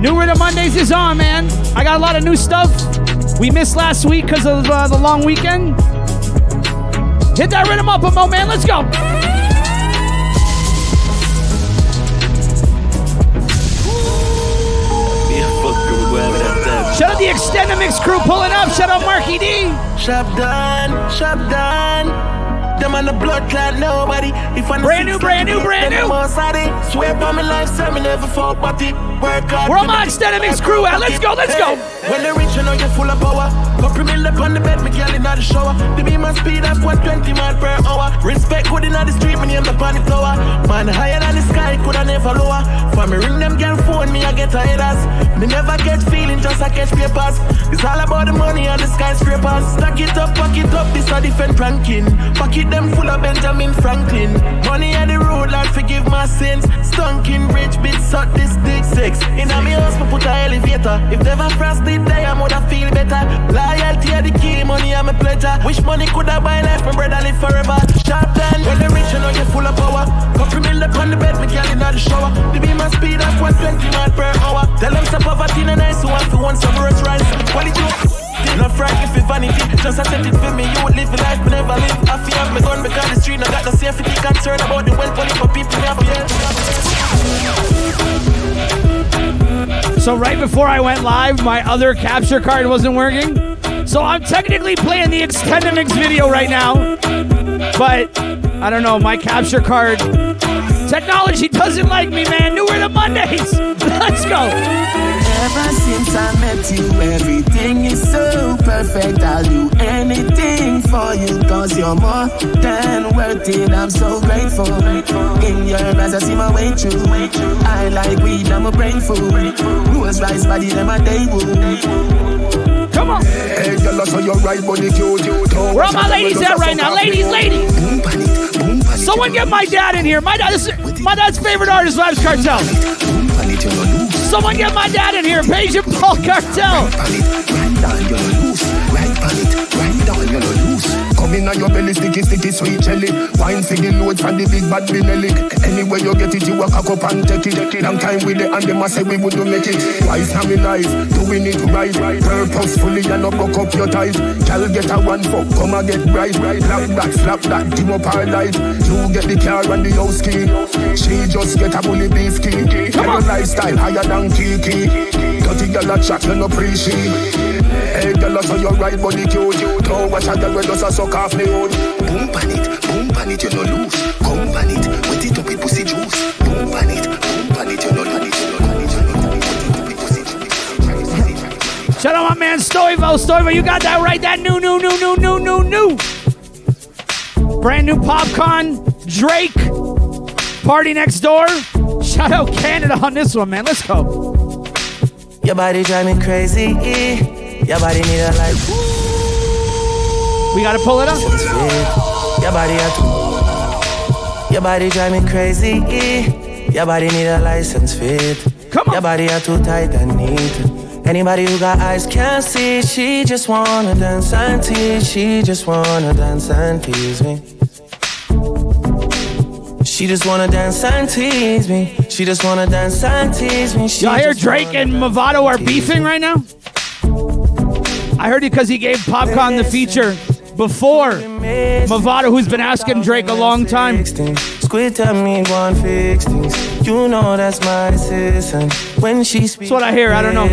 New Rhythm Mondays is on, man. I got a lot of new stuff. We missed last week because of uh, the long weekend. Hit that rhythm up, a Mo, man. Let's go. Shout out the Extended Mix crew pulling up. Shout out Marky D. Shop done, shop done. Them on the blood clot, nobody. If I brand new, brand new, brand new. Swear by my life, me never fall, but it. We're on my extended mix crew out. Let's go, let's go. When they reach, you know you're full of power. Couple mil up on the bed, me girl in the shower. The beam my speed up 120 miles per hour. Respect good in the street, me name the the tower. Man higher than the sky, could I never lower. For me ring them girl phone, me I get headers. Me never get feeling, just I catch papers. It's all about the money and the skyscrapers. Stack it up, pack it up, this a different ranking. Pack it them full of Benjamin Franklin. Money on the road, Lord, forgive my sins. Stunking rich bitch, suck this dick six. In me house, me put a elevator. If never frost did die, I would feel better. Loyalty are the key, money I'm a pleasure. Wish money could have buy life, my brother live forever. Sharp done, when the rich, you know you're full of power. Couple mil up on the bed, me girl in the shower. The beam my speed of 120 miles per hour. Tell them stop poverty, no nice, who want to want some rich rice. Quality. Not frightened for vanity, just accept it for me. You would live a life, but never live. I feel have my gun because the street, I got the safety concern about the wealth, only for people never So right before I went live, my other capture card wasn't working. So I'm technically playing the extended mix video right now. But I don't know, my capture card technology doesn't like me, man. New Rhythm Mondays. Let's go. Ever since I met you, everything is so perfect. I'll do anything for you, cause you're more than worth it. I'm so grateful. In your eyes, I see my way through. I like weed, I'm a brain food. Rose rice body, them a day Come on. Hey, girl, I saw your right body cute. cute. Where are my ladies at right now? Ladies, ladies. Someone get my dad in here. My dad is my dad's favorite artist, Vybz Kartel. Someone get my dad in here. Page Paul Cartel. Come in on your belly, sticky, sticky, sweet jelly. Wine for the load from the big bad Benelli. Anywhere you get it, you walk up and take it. Long time with it, and them say we would make it. Twice now in life, doing it right, purposefully and not buck up your ties. Girl get a one fuck, come and get right. Slap that, slap that, dim up our light. You get the car and the house key. She just get a bully beef key. Come on, lifestyle higher than Kiki. Dirty girl a chat, you no appreciate. Hey, girl, saw your right body cute. Don't watch a girl with just a suck off me own. Boom pan it, boom pan it, you no lose. Come pan it, wet it up with pussy juice. Boom pan it, boom pan it, you no lose. Shout out my man Stoivo. Stoivo, you got that right. That new, new, new, new, new, new, new. Brand new Popcaan. Drake. PartyNextDoor. Shout out Canada on this one, man. Let's go. Your body drive me crazy. Your body need a life. We gotta pull it up. Your body are Your body drive me crazy. Your body need a license fit. Come on. Your body are too tight and neat. Anybody who got eyes can't see. She just wanna dance and tease. She just wanna dance and tease me. She just wanna dance and tease me. She just wanna dance and tease me. Y'all hear Drake and Mavado are beefing right now? I heard it because he gave Popcaan the feature before Mavado, who's been asking Drake a long time. Squid tell me one fix things. You know that's my assistant. When she speaks, that's what I hear. I don't know.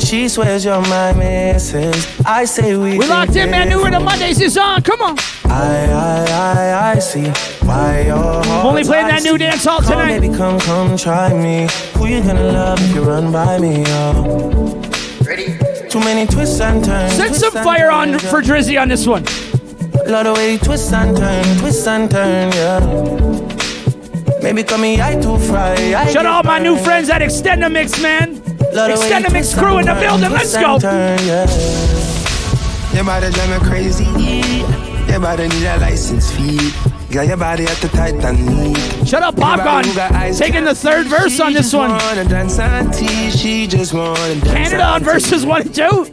She swears you're my missus. I say we. We locked in, man. New the Mondays is on. Come on. I I I I see why you're. Only playing that new dance hall tonight. Come, baby, come come try me. Who you gonna love if you run by me? Oh. Ready. Too many twists and turns. Set some fire on turn, for Drizzy on this one. Love the way you twist and turn, twist and turn, yeah. Maybe call me I too fry. I Shout out all my new friends at Extend the Mix, man. Extend the Mix crew in the building. Let's go. Turn, yeah. Your body drive me crazy. Your body need a license fee. Got your body at the tight and neat. Shut up, Popcaan. Taking the third verse on this one. She just wanna Canada on verses one and two.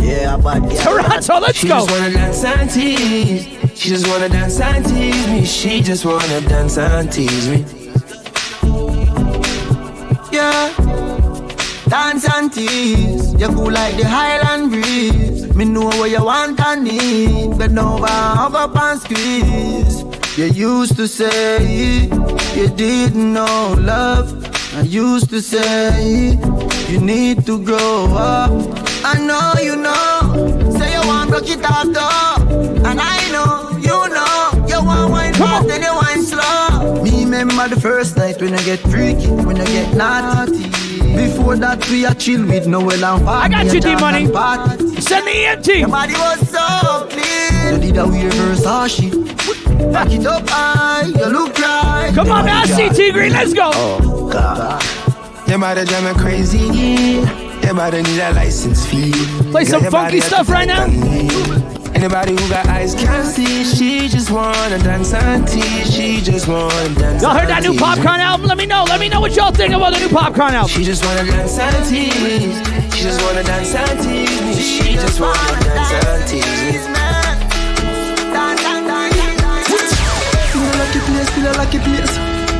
Yeah, but yeah, Toronto, let's she go. She just wanna dance and tease. She just wanna dance and tease me. She just wanna dance and tease me. Yeah. Dance and tease. You cool like the Highland breeze. Me know what you want and need. Bend over, hug up and squeeze. You used to say you didn't know love. I used to say you need to grow up. I know you know. Say you want broke it off though. And I want wine fast, then you wine slow. Me remember the first night when I get freaky, when I get naughty. Before that, we are chill with Noel and I got you, D Money. Send the EMT. Your body was so clean. You did a weird Versace. Back it up high, you look right. Come on, man, CT Green, let's go. Oh, God. Your body drive me crazy. Your body need a license fee. Play some funky stuff right now. Anybody who got eyes can't see. She just wanna dance and tease. She just wanna dance. Y'all heard that new Popcaan album? Let me know. Let me know what y'all think about the new Popcaan album. She just wanna dance and tease. She just wanna dance and tease. She just wanna dance and tease. lucky place, feel a lucky place.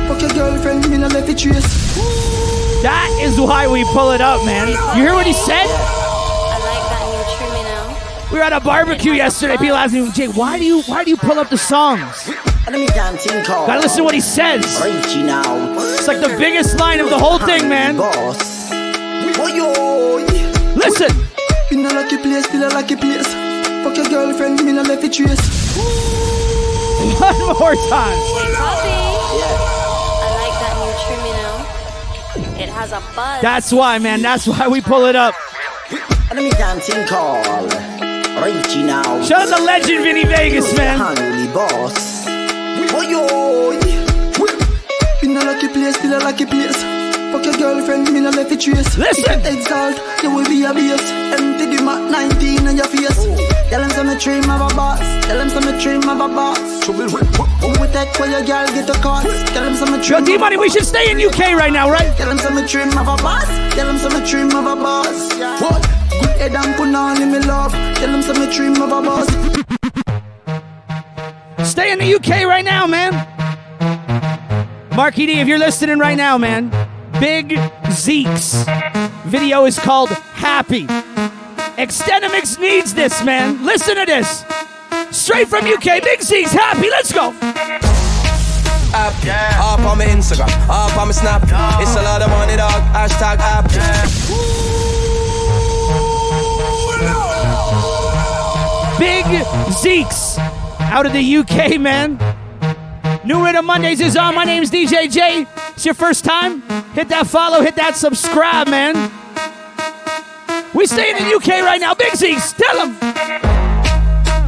Fuck your girlfriend, me not left it trace. That is why we pull it up, man. You hear what he said? We were at a barbecue yesterday. People asked me, Jay, why do you why do you pull up the songs? Gotta listen to what he says. It's like the biggest line of the whole thing, man. Listen. In a lucky place, still a lucky place. Fuck your girlfriend, me not left it trace. One more time. I like that new trim, you know. It has a buzz. That's why, man. That's why we pull it up. Enemy dancing call. Richie now. Shout out to legend Vinny Vegas, man. Honey boss. Oh yo. In a lucky place, still a lucky place. Fuck your girlfriend, me not left it trace. Listen. Exalt, you will be a base. Empty the mat 19 on your face. Tell them some dream of a boss. Tell them some dream of a boss. Trouble with we take where your girl get a card. Tell them some Yo, dream. D Money, we should stay in UK right now, right? Tell them some dream of a boss. Tell them some dream of a boss. What? Good head and put on in me love. Tell them some dream of a boss. Stay in the UK right now, man. Marky D, if you're listening right now, man, Big Zeke's video is called Happy. Extendamix needs this, man. Listen to this. Straight from UK, Big Zeke's Happy. Let's go. App, up on my Instagram, up on my Snap. It's a lot of money, dog. Hashtag app. Big Zeke's out of the UK, man. New Rhythm Mondays is on. My name's DJ J. It's your first time? Hit that follow, hit that subscribe, man. We stay in the UK right now. Big Zeke's, tell them.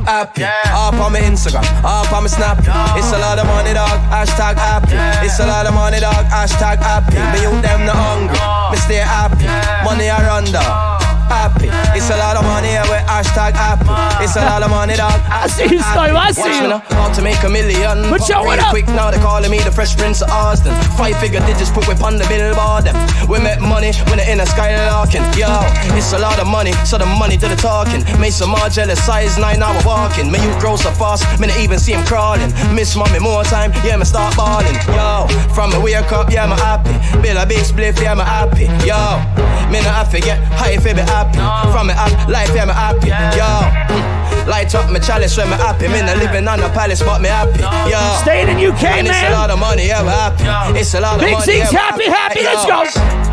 App, up on my Instagram, up on my Snap. It's a lot of money, dog. Hashtag app. It's a lot of money, dog. Hashtag happy. Me you them the hungry. Me stay happy. Money I run dog. Happy. It's a lot of money with hashtag happy. It's a lot of money, dog. I see you, Steve. I see you. how to make a million. But yo, what up? quick now, they calling me the Fresh Prince of Austin. Five figure digits put whip on the billboard. Them. We make money when they're in a skylarking. Yo, it's a lot of money, so the money to the talking. Make some more jealous, size nine hour walking. Me you grow so fast, me not even see him crawling. Miss mommy more time, yeah, me start balling. Yo, from me wake up, yeah, me happy. Bill a big spliff, yeah, me happy. Yo, me not have to get high if I be happy. From me up, life, yeah, me happy. Yo, light up my chalice when me happy. Me not living on a palace, but me happy. Yo, Staying in UK, and it's a lot of money, yeah, we happy. It's a lot of Big money. Zeke's yeah, happy, we happy. Let's Yo. go.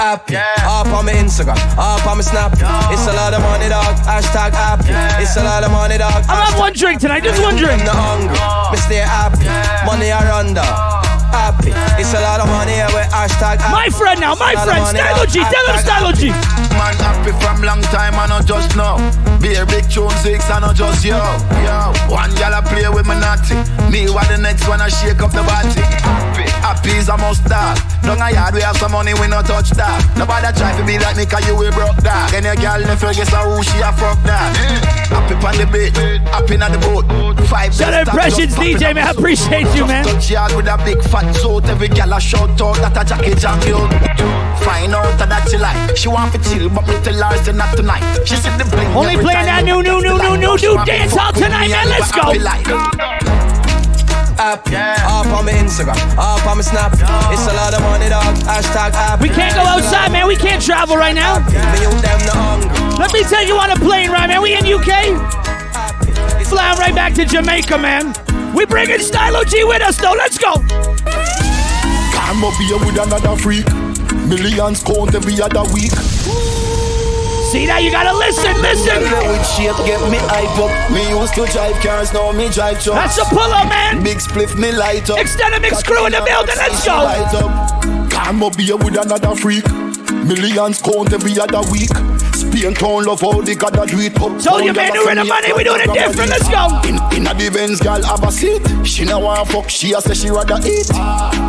Happy. Up on my Instagram, up on my Snap. It's a lot of money, dog. Hashtag happy. It's a lot of money, dog. I'm having one drink tonight, just one drink. I'm not hungry. Me stay happy. Money I run dog. Happy. It's a lot of money, yeah, with hashtag happy. My friend now, my It's a lot friend, of money. Stylo G. Tell him Hashtag Stylo G. Man happy from long time, I not just know. Be a big tune six, I not just yo. Yo, one gal I play with me naughty. Me what the next one I shake up the body. Happy, happy is a must dog. Down a yard we have some money, we no touch that. Nobody try to be like me, cause you we broke that. Any gal never guess how who she a fuck that. Mm. Happy on the beat, happy on the boat. Five Shout out Impressions DJ, man. I appreciate you, man. Touch yard with a big fat suit. Every gal a shout out that a jacket champion. Find out that she like. She want to chill, but me tell her say not tonight. She said the bling. Only playing that new, new, back new, new, new dance with tonight, man. Let's go. Happy life. app. Up on my Instagram, up on my Snap. It's a lot of money, dog. Hashtag app. We can't go outside, man. We can't travel right now. Let me take you on a plane right, man. We in UK. Flying right back to Jamaica, man. We bringing Stylo G with us, though. Let's go. I'm up here with another freak. Millions count every other week. See that? You gotta listen, listen. With shape, get me hype up. Me used to drive cars, now me drive trucks. That's a pull-up, man. Big spliff, me light up. Extended mix crew in the building. Let's go. I'm up here with another freak. Millions count every other week. Spain town love how they gotta do it up. Told you, doing the money, we doing it different. Let's go. In, in a the Benz, girl have a seat. She no want fuck, she a say she rather eat.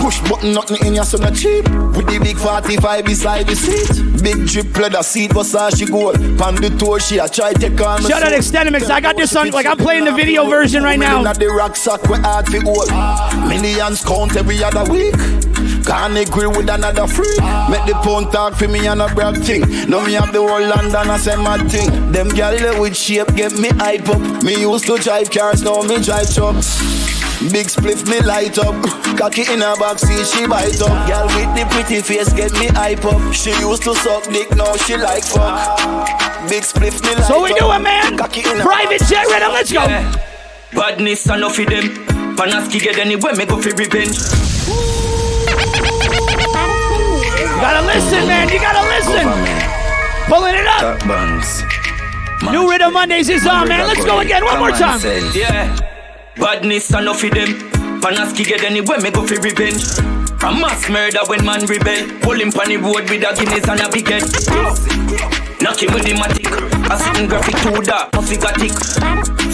Push button, nothing in your son a cheap. With the big 45 beside the seat. Big drip leather seat, Versace gold. Pan the tour, she a try take on. Shout out Extended Mix. I got this on, like I'm playing the video version right now. The rucksack we hard fi hold. Millions count every other week. Can agree with another freak. Make the pound talk for me and a brag thing. Now me have the whole London I say my thing. Them gyal there with shape get me hype up. Me used to drive cars, now me drive trucks. Big spliff me light up. Cocky in her backseat, she bite up. Girl with the pretty face get me hype up. She used to suck dick, now she like fuck. Big spliff me light So we do doing, man. Cocky in her Private jet rhythm. Let's go. Badness enough of them. Panaski get anywhere, me go for revenge. You gotta listen, man. You gotta listen. Pulling it up. New Rhythm Mondays is on, man. Let's go again. One more time. Yeah. Badness enough of them. Panaski get anywhere, me go for revenge. A mass murder when man rebel. Pull him on the road with a Guinness and a big head. Knock him with the matic. A sitting graphic too dark, must got tick.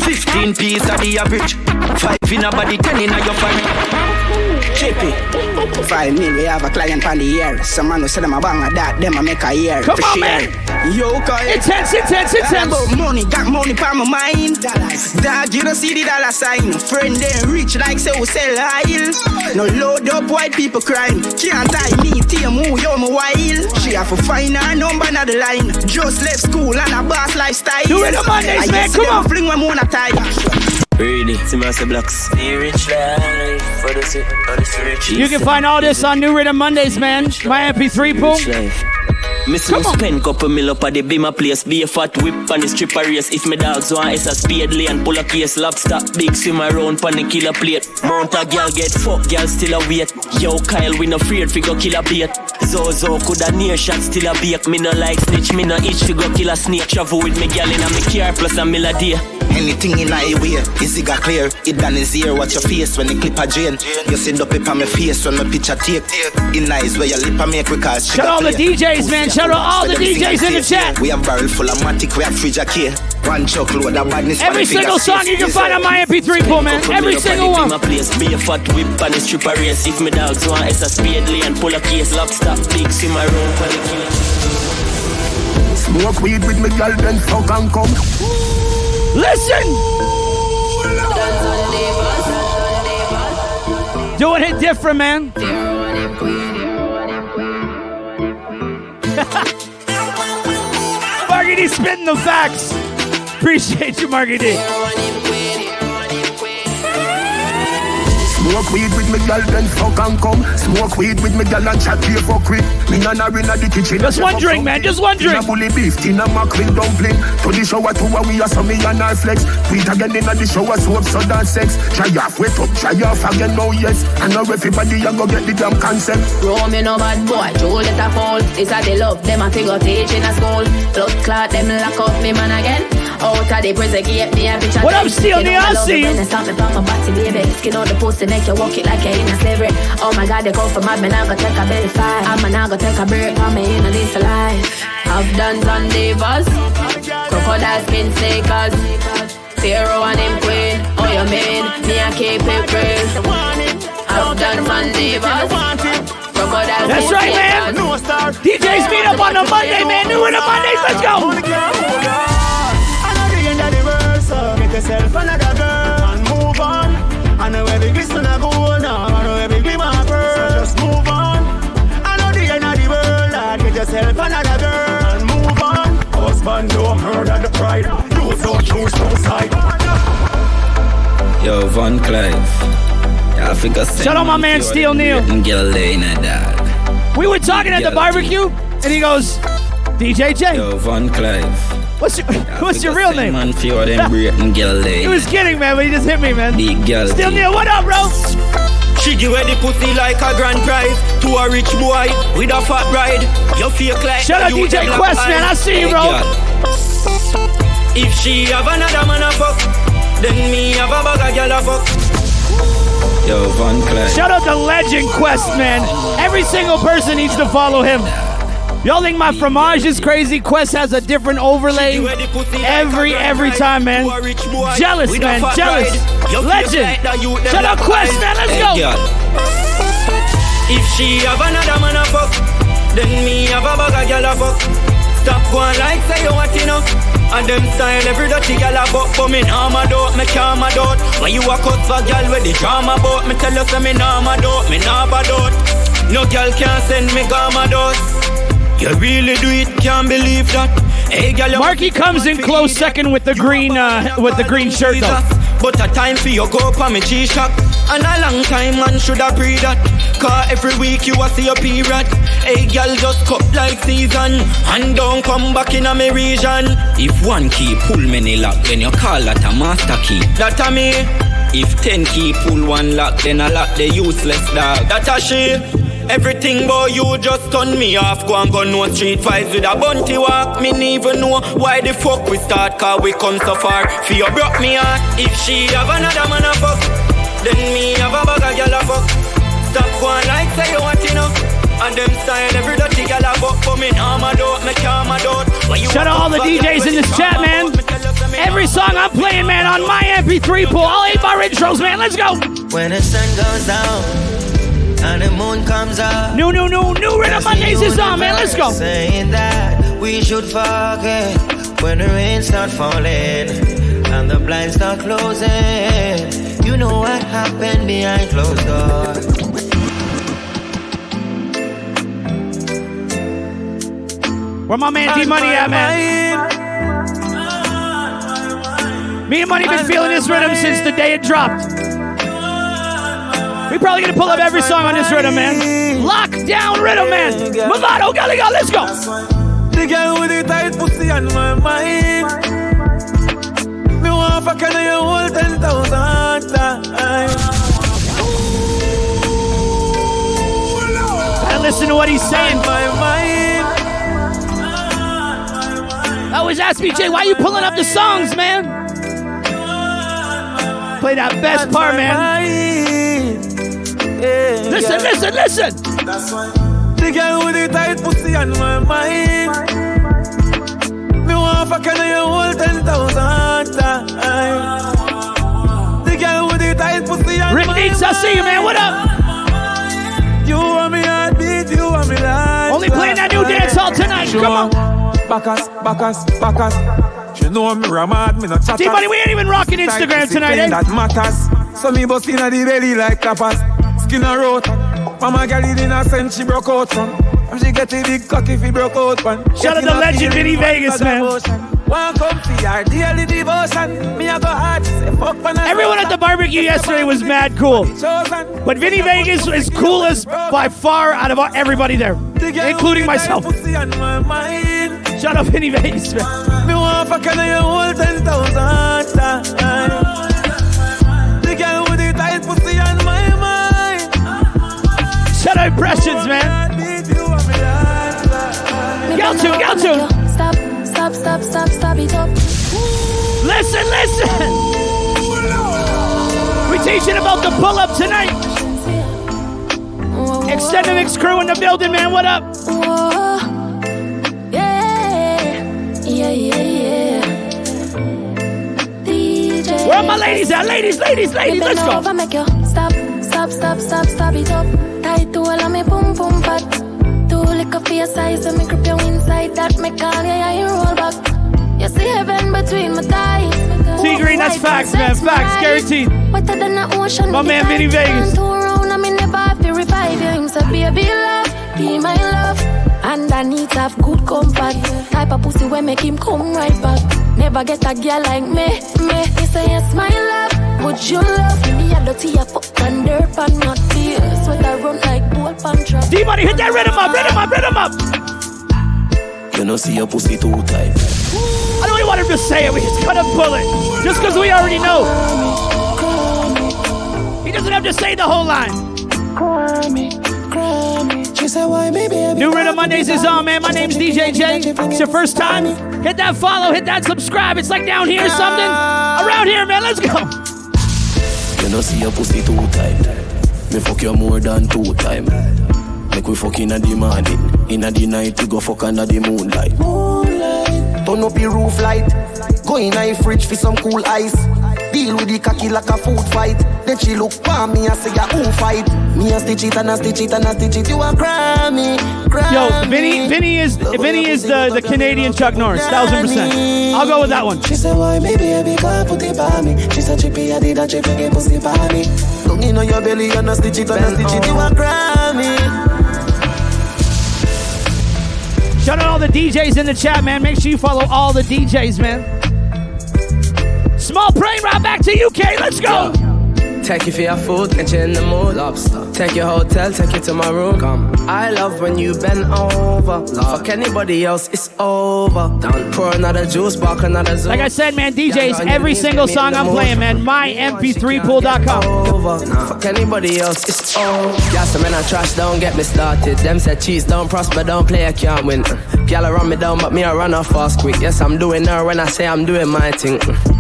15 piece of the average. Five in a body, ten in a your body. Chippy. Five mil, we have a client on the air. Some man who say them a bang a that, them a make a year. Come for on, share. man. Yo, cause Intense, intense, intense. About money, got money for my mind. Dog, you don't see the dollar sign. Friend, they rich like say we sell oil. No load up white people crying. Can't tie me, team who yo my wild. She have to find her number on the line. Just left school and a boss lifestyle. Do it on Mondays, man. Come on. Fling when moon a tie. Ready, see me as blocks. The rich life for the city, for the rich. You can find all this on New Rhythm Mondays, man. My MP3 pool. Rich life. Me see me spend couple mil up at the Bima place. Be a fat whip on the stripper race. If me dogs want it's a speed lane, pull a case lobster. Big swim around pan the killer plate. Mount a girl get fuck, girl still a wait. Yo Kyle, we no afraid fi go kill a bait. Zozo coulda near shot still a bake. Me no like snitch, me no itch fi go kill a snake. Travel with me girl in a me car plus a mill a day. Anything in a way, is it got clear? It done is here, watch your face when the clip a drain. You see the paper on my face when my picture take. In eyes where your lip a make because she Shout got out all the play. DJs, man. Shout out all the DJs in the chat. We have barrel full of matic, we have fridge a key. One chuck load of badness. Every single song you can find on my MP3 pool, man. Every single one. My place be a fat whip on the stripper race. If me dogs want it's a speed lane, pull a case lobster. Big swim around pan the killer. Smoke weed with me girl, then fuck and come. Listen. Doing it different, man. Marky D spitting the facts. Appreciate you, Marky D. Smoke weed with me girl, then fuck and come. Smoke weed with me girl and chat here for quick. Me and her inna the kitchen. Just one drink, man. Just one drink. Inna bully beef, tin a mackerel dumpling. To the shower, two a we a so me and her flex. Tweet again inna the shower, soap, soda, sex. Try off, wait up, try off again, no yes. And now everybody a go get the damn concept. Rome, you no bad boy, Juliet a fall. This a the love, them a figure teach in a school. Blood clot, them lock up me man again. Out of the prison, get me a bitch What up, Steel Neo? I see you. Stop me from my body, baby. Skin out the pussy, make you walk it like you're in a slavery. Oh my God, they come from mad, man, I go take a belly fight. I'm going go take a break, I'm in a this life. I've done on divas, crocodile skin snakers. Pharaoh and him queen, oh you mean, me I keep it real. I've done on divas. Crocodile That's skin right, man. snakers. DJs meet up on the Monday, man. New in the Mondays. Let's go. Get yourself another girl and move on. I know every kiss gonna go on. I know every be my girl. So just move on. I know the end of the world. Lord. Get yourself another girl and move on. Husband don't murder the pride. You don't choose no side. Yo, Von Clive. Shout out my man Steel Neil. We were talking at the barbecue, and he goes, DJ J. Yo, Von Clive. What's your What's your real name? Man, few of them breaking girl He was kidding, man, but he just hit me, man. Big girl. Steel Neil, what up, bro? She give away the pussy like a grand prize to a rich boy with a fat bride. You fake like Shout out you DJ them Quest, black man. I see you, bro. If she have another man a fuck, then me have a bag of girl a fuck. Yo, Von Clive. Shout out to Legend Quest, man. Every single person needs to follow him. Y'all think my fromage is crazy? Quest has a different overlay every every time, man. Jealous, man. Jealous. Legend. Shout out Quest, man. Let's go. If she have another man a fuck, then me have a bag of girl a fuck. Stop going like say you want know. And them style every dirty girl a fuck For me nah mad out, me can't mad out When you a cut for girl with the drama about Me tell you say me nah mad out, me nah bad out No girl can send me go mad out You really do it, can't believe that. Hey girl, you Marky comes in close second with the green uh, with the green shirt though. But a time for you go up on me G-Shock. And a long time man should have pre that. Cause every week you a see your period. Hey girl just cut like season. And don't come back in a me region. If one key pull many lock, then you call that a master key. That a me. If ten key pull one lock, then a lock the useless dog. That a she Everything boy you just turn me off. Go and go no street fights with a bunty walk. Me even know why the fuck we start Cause we come so far. For you broke me heart. If she have another man a fuck Then me have a bag of girl a fuck. Stop going like say you want you know And them style every dirty girl a fuck. For me nah mad out, me can't mad out you Shout out all the DJs in this chat, man. Every song I'm playing, man, on my MP3 pool. All eight bar intros, man. Let's go. When the sun goes down and the moon comes up. New, new, new, new rhythm Mondays is on, man. Let's go. Saying that we should forget when the rain start falling and the blinds start closing. You know what happened behind closed doors. Where my man D Money at, man? Me and Money been feeling this rhythm since the day it dropped. We probably gonna pull up every song on this rhythm, man. Lock down rhythm, man. Mavado, Gallagher, let's go. The girl with the tight pussy on my mind. Me want fuck hold ten thousand times. Gotta listen to what he's saying. My mind. I always ask me, Jay, why you pulling up the songs, man? Play that best part, man. Listen, listen, listen. The girl with the tight pussy on my mind. Me want fuck and you hold ten thousand times. The girl with the tight pussy on Rick my Neeks, I see you, man. What up? You want me heartbeat, you want me life. Only playing that new dance hall tonight. Come on. Bacchus, Bacchus, Bacchus. She know me ramad, me no chat. T-Money, we ain't even rocking Instagram tonight, eh? That matters. So me bust inna the belly like tapas skin a rot. Mama girl is innocent, she broke out from. And she get a big cock if he broke out one. Shout out to legend Vinny Vegas, man. One comfy, our daily devotion. Me I go hard, Everyone at the barbecue yesterday was mad cool. But Vinny Vegas is coolest by far out of everybody there, including myself. Shout out Vinny Vegas, man. Me want fuck you whole 10,000 Shout out Impressions, man. Go to, go to. Stop, stop, stop, stop, stop it up. Listen, listen. We teaching about the pull up tonight. Extended Mix crew in the building, man. What up? Yeah, yeah, yeah, yeah. Where are my ladies at? Ladies, ladies, ladies, let's go. Over, make you stop, stop, stop, stop, stop it up. Tight to all of me pum pum fat. Too liquor for your size, so me grip you inside. That make all your yeah, you roll back. You see heaven between my thighs. T Green, that's facts, man. Facts, guaranteed. Wetter than the ocean. My man Vinny Vegas. Two round, I me never have to revive you. Him say, baby love, be my love. And I need to have good comfort. Type of pussy where make him come right back. Never get a girl like me, me. He say yes, my love. Would you love me? I dirty a fuck and dirt and not fear. Sweat I run like boat pan trap. D money, hit that rhythm up, rhythm up, rhythm up. You know, see your pussy too tight. I don't even want him to say it. We just gotta pull it, just because we already know. He doesn't have to say the whole line. New Rhythm Mondays is on, man. My name's DJ J. It's your first time. Hit that follow, hit that subscribe. It's like down here or something. Around here, man. Let's go. You know, see your pussy two tight. Me fuck you more than two time. Make we fuck inna the morning. Inna the night, we go fuck under the moonlight. Turn up your roof light. Go in a fridge for some cool ice. Deal with the cocky like a food fight. Then she look for me and say, who fight? Me a stitch it and a stitch it and a stitch it. You a Grammy, Grammy. Yo, Vinny, Vinny is Vinny is the, the Canadian Chuck Norris, thousand percent. I'll go with that one. She said, why me baby girl put it by me? She said, chippy, I did a chippy, get pussy by me. Long in your belly and a stitch it and a stitch it. You a Grammy. Shout out all the DJs in the chat, man. Make sure you follow all the DJs, man. Small plane ride back to UK. Let's go. Take you for your food, get you in the mood. Lobster. Take your hotel, take you to my room. Come. I love when you bend over. Fuck anybody else, it's over. Done. Pour another juice, bark another zoom. Like I said, man, DJs, every single song I'm playing, man, mymp3pool.com. Over. Fuck anybody else, it's over. Yes, I'm in a trash, don't get me started. Them said cheese, don't prosper, don't play, I can't win. I run me down, but me, I run off fast quick. Yes, I'm doing her when I say I'm doing my thing.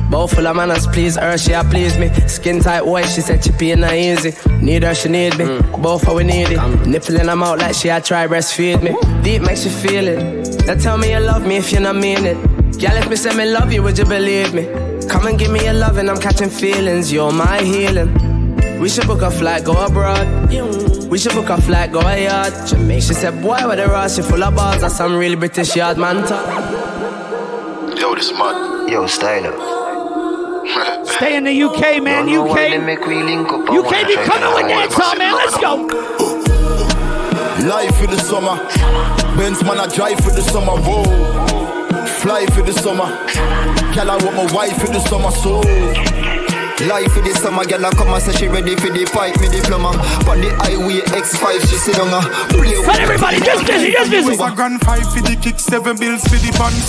Both full of manners, please her, she a please me. Skin tight white, she said chippy and not easy. Need her, she need me. Mm. Both how we need it. Nipple in her mouth like she a try breastfeed me. Deep makes you feel it. Now tell me you love me if you not mean it. Girl, if me say me love you, would you believe me? Come and give me your love and I'm catching feelings. You're my healing. We should book a flight, go abroad. We should book a flight, go a yacht. Jamaica. She said, boy, what the rush, you full of bars. That's some real British yard man talk. Yo, this mad. Yo, style up. Stay in the UK, man. UK. UK be coming with that song, man. Let's go. Life for the summer. Benz man, I drive for the summer. Whoa. Fly for the summer. Girl, I want my wife for the summer. So. Life for the summer, girl, I come and say she ready for the fight, me diploma. On the highway X5, she sit on her. Play with But everybody, just busy, just busy. A grand five for the kick, seven bills for the pants.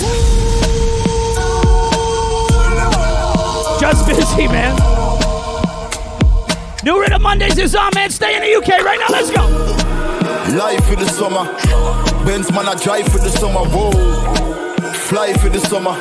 Just busy, man. New Rhythm Mondays is on, man. Stay in the UK right now. Let's go. Life for the summer. Benz man, I drive for the summer. Whoa. Fly for the summer.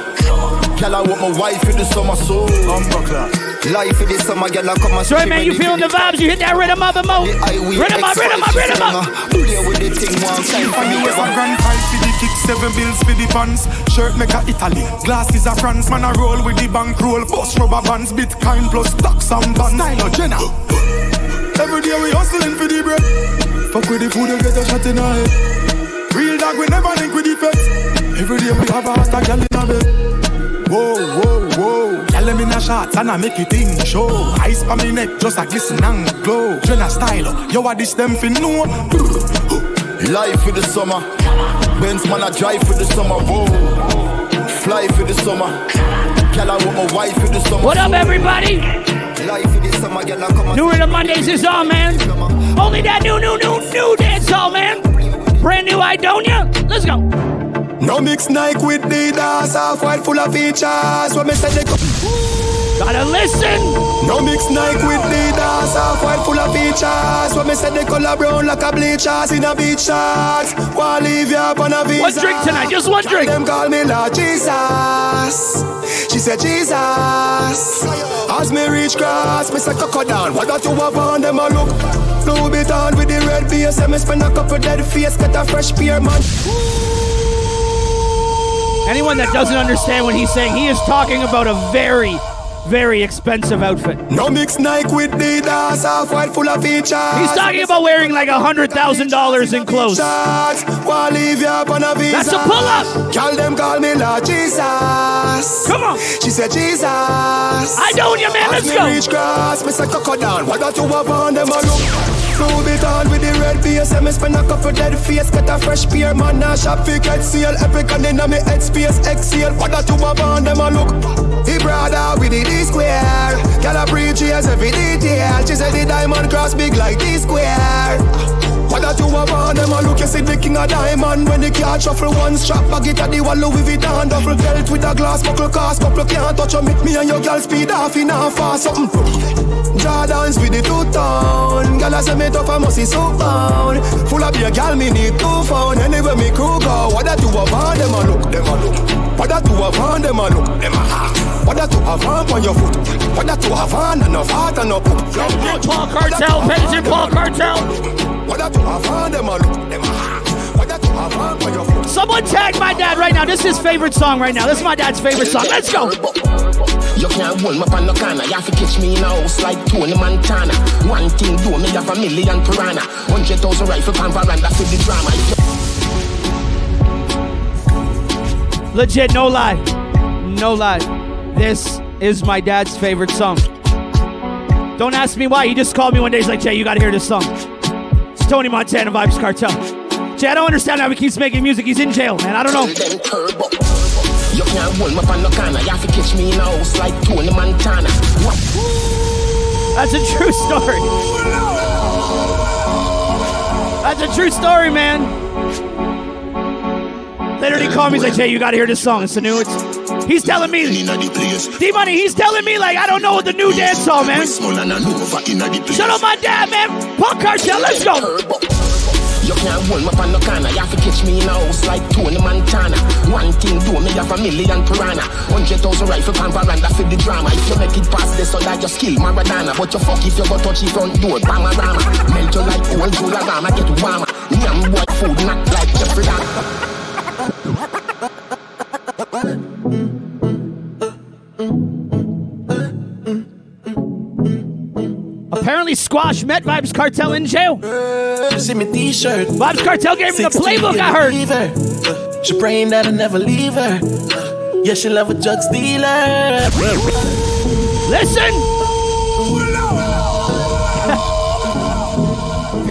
Girl, I want my wife for the summer. So. Life for the summer, girl, I come and say Sorry, man, you feeling the vibes? You hit that rhythm up and mo. Rhythm up, rhythm up, rhythm up. Play with the thing one time for And me. you a grand five for the kick, seven bills for the pants. Shirt make a Italy, glasses a France. Man a roll with the bank roll, bust rubber bands, Bitcoin plus stocks and bonds. Style of Jenna. Every day we hustling for the bread. Fuck with the food, you get a shot in the head. Real dog, we never link with the feds. Every day we have a hot girl in a bed. Whoa, whoa, whoa. Tell them in a shots and I make it in show. Ice pa me neck just a glisten and glow. Jenna style, yo, what this them fin know? Life for the summer. Benz man, I drive for the summer. Whoa. Fly for the summer. Girl, I want my wife for the summer. What up, everybody? Life for the summer, girl, come and New Rhythm Mondays is on, man. Only that new, new, new, new dance hall, man. Brand new Idonia. Let's go. No mix Nike with Adidas, half white full of features. What me say they go- Gotta listen. No mix Nike with Adidas, half white full of features. What me say they color brown like a bleachers in a beach shorts. Wanna leave you up on a visa. One drink tonight, just one drink. Them call me Lord Jesus. She said Jesus. As me reach grass, me say cocoa down. What that you have on them a look? Louis Vuitton with the red base. And me spend a couple dead face, get a fresh pair, man. Anyone that doesn't understand what he's saying, he is talking about a very, very expensive outfit. No mix Nike with Adidas, half white full of features. He's talking about wearing like a hundred thousand dollars in clothes. Shots, wanna leave you up on a visa. That's a pull-up. Call them call me Lord Jesus. Come on. She said Jesus. I don't, you man. Let's go. reach grass, me say cocoa down. What you have on them a look? Louis Vuitton with the red base. And me spend a couple dead face. Get a fresh pair, man. Now shop fi get seal. Epic and inna me head space. Exhale. What that you have on them a look. He brother with the D square. Girl a preach every detail. She said the diamond cross big like D square. What that you have on them a look, you see the king of diamond. When the car shuffle one strap, bag it at the wall Louis Vuitton. Duffel belt with a glass buckle cast Couple can't touch you, me and your girl speed off in a fast something. Jordans with the two tone Girl I say me tough, I must see so pound Full of beer, girl me need two phone. Anyway me crew go, what that you have on them a look, them a look. What that you have on them a look, them a ha. What that you on on your foot What that you have on and no fat and no poop Paul Cartel, Page Paul Cartel Someone tag my dad right now. This is his favorite song right now. This is my dad's favorite song. Let's go. You can't hold me on no corner. You have to catch me in a house like Tony Montana. One thing do me have a million piranha. Hundred thousand rifle pan veranda for the drama. Legit, no lie. No lie. This is my dad's favorite song. Don't ask me why. He just called me one day. He's like, Jay, you gotta hear this song. It's Tony Montana Vybz Kartel. Jay, I don't understand how he keeps making music. He's in jail, man. I don't know. You can't hold me on no corner. You have to catch me in a house like Tony Montana. What? That's a true story. That's a true story, man. Literally called me. He's like, Jay, you gotta hear this song. It's the new. It's He's telling me, D Money, he's telling me, like, I don't know what the new dance song, man. Shut up, my dad, man. Punk cartel, let's go. You can't hold me on no corner. You have to catch me in a house like Tony Montana. One thing do me have a million piranha. Hundred thousand rifle pan veranda for the drama. If you make it past this, so that you skill Maradona. But you fuck if you go touch the front door, Bamarama. Melt you like old Jularama, get warmer. Yam boy food, not like Jeffrey Dahmer. Apparently, Squash met Vybz Kartel in jail. See me t-shirt. Vybz Kartel gave him the playbook, I heard. Uh, she praying that I never leave her. Uh, yeah, she love a drug dealer. Listen.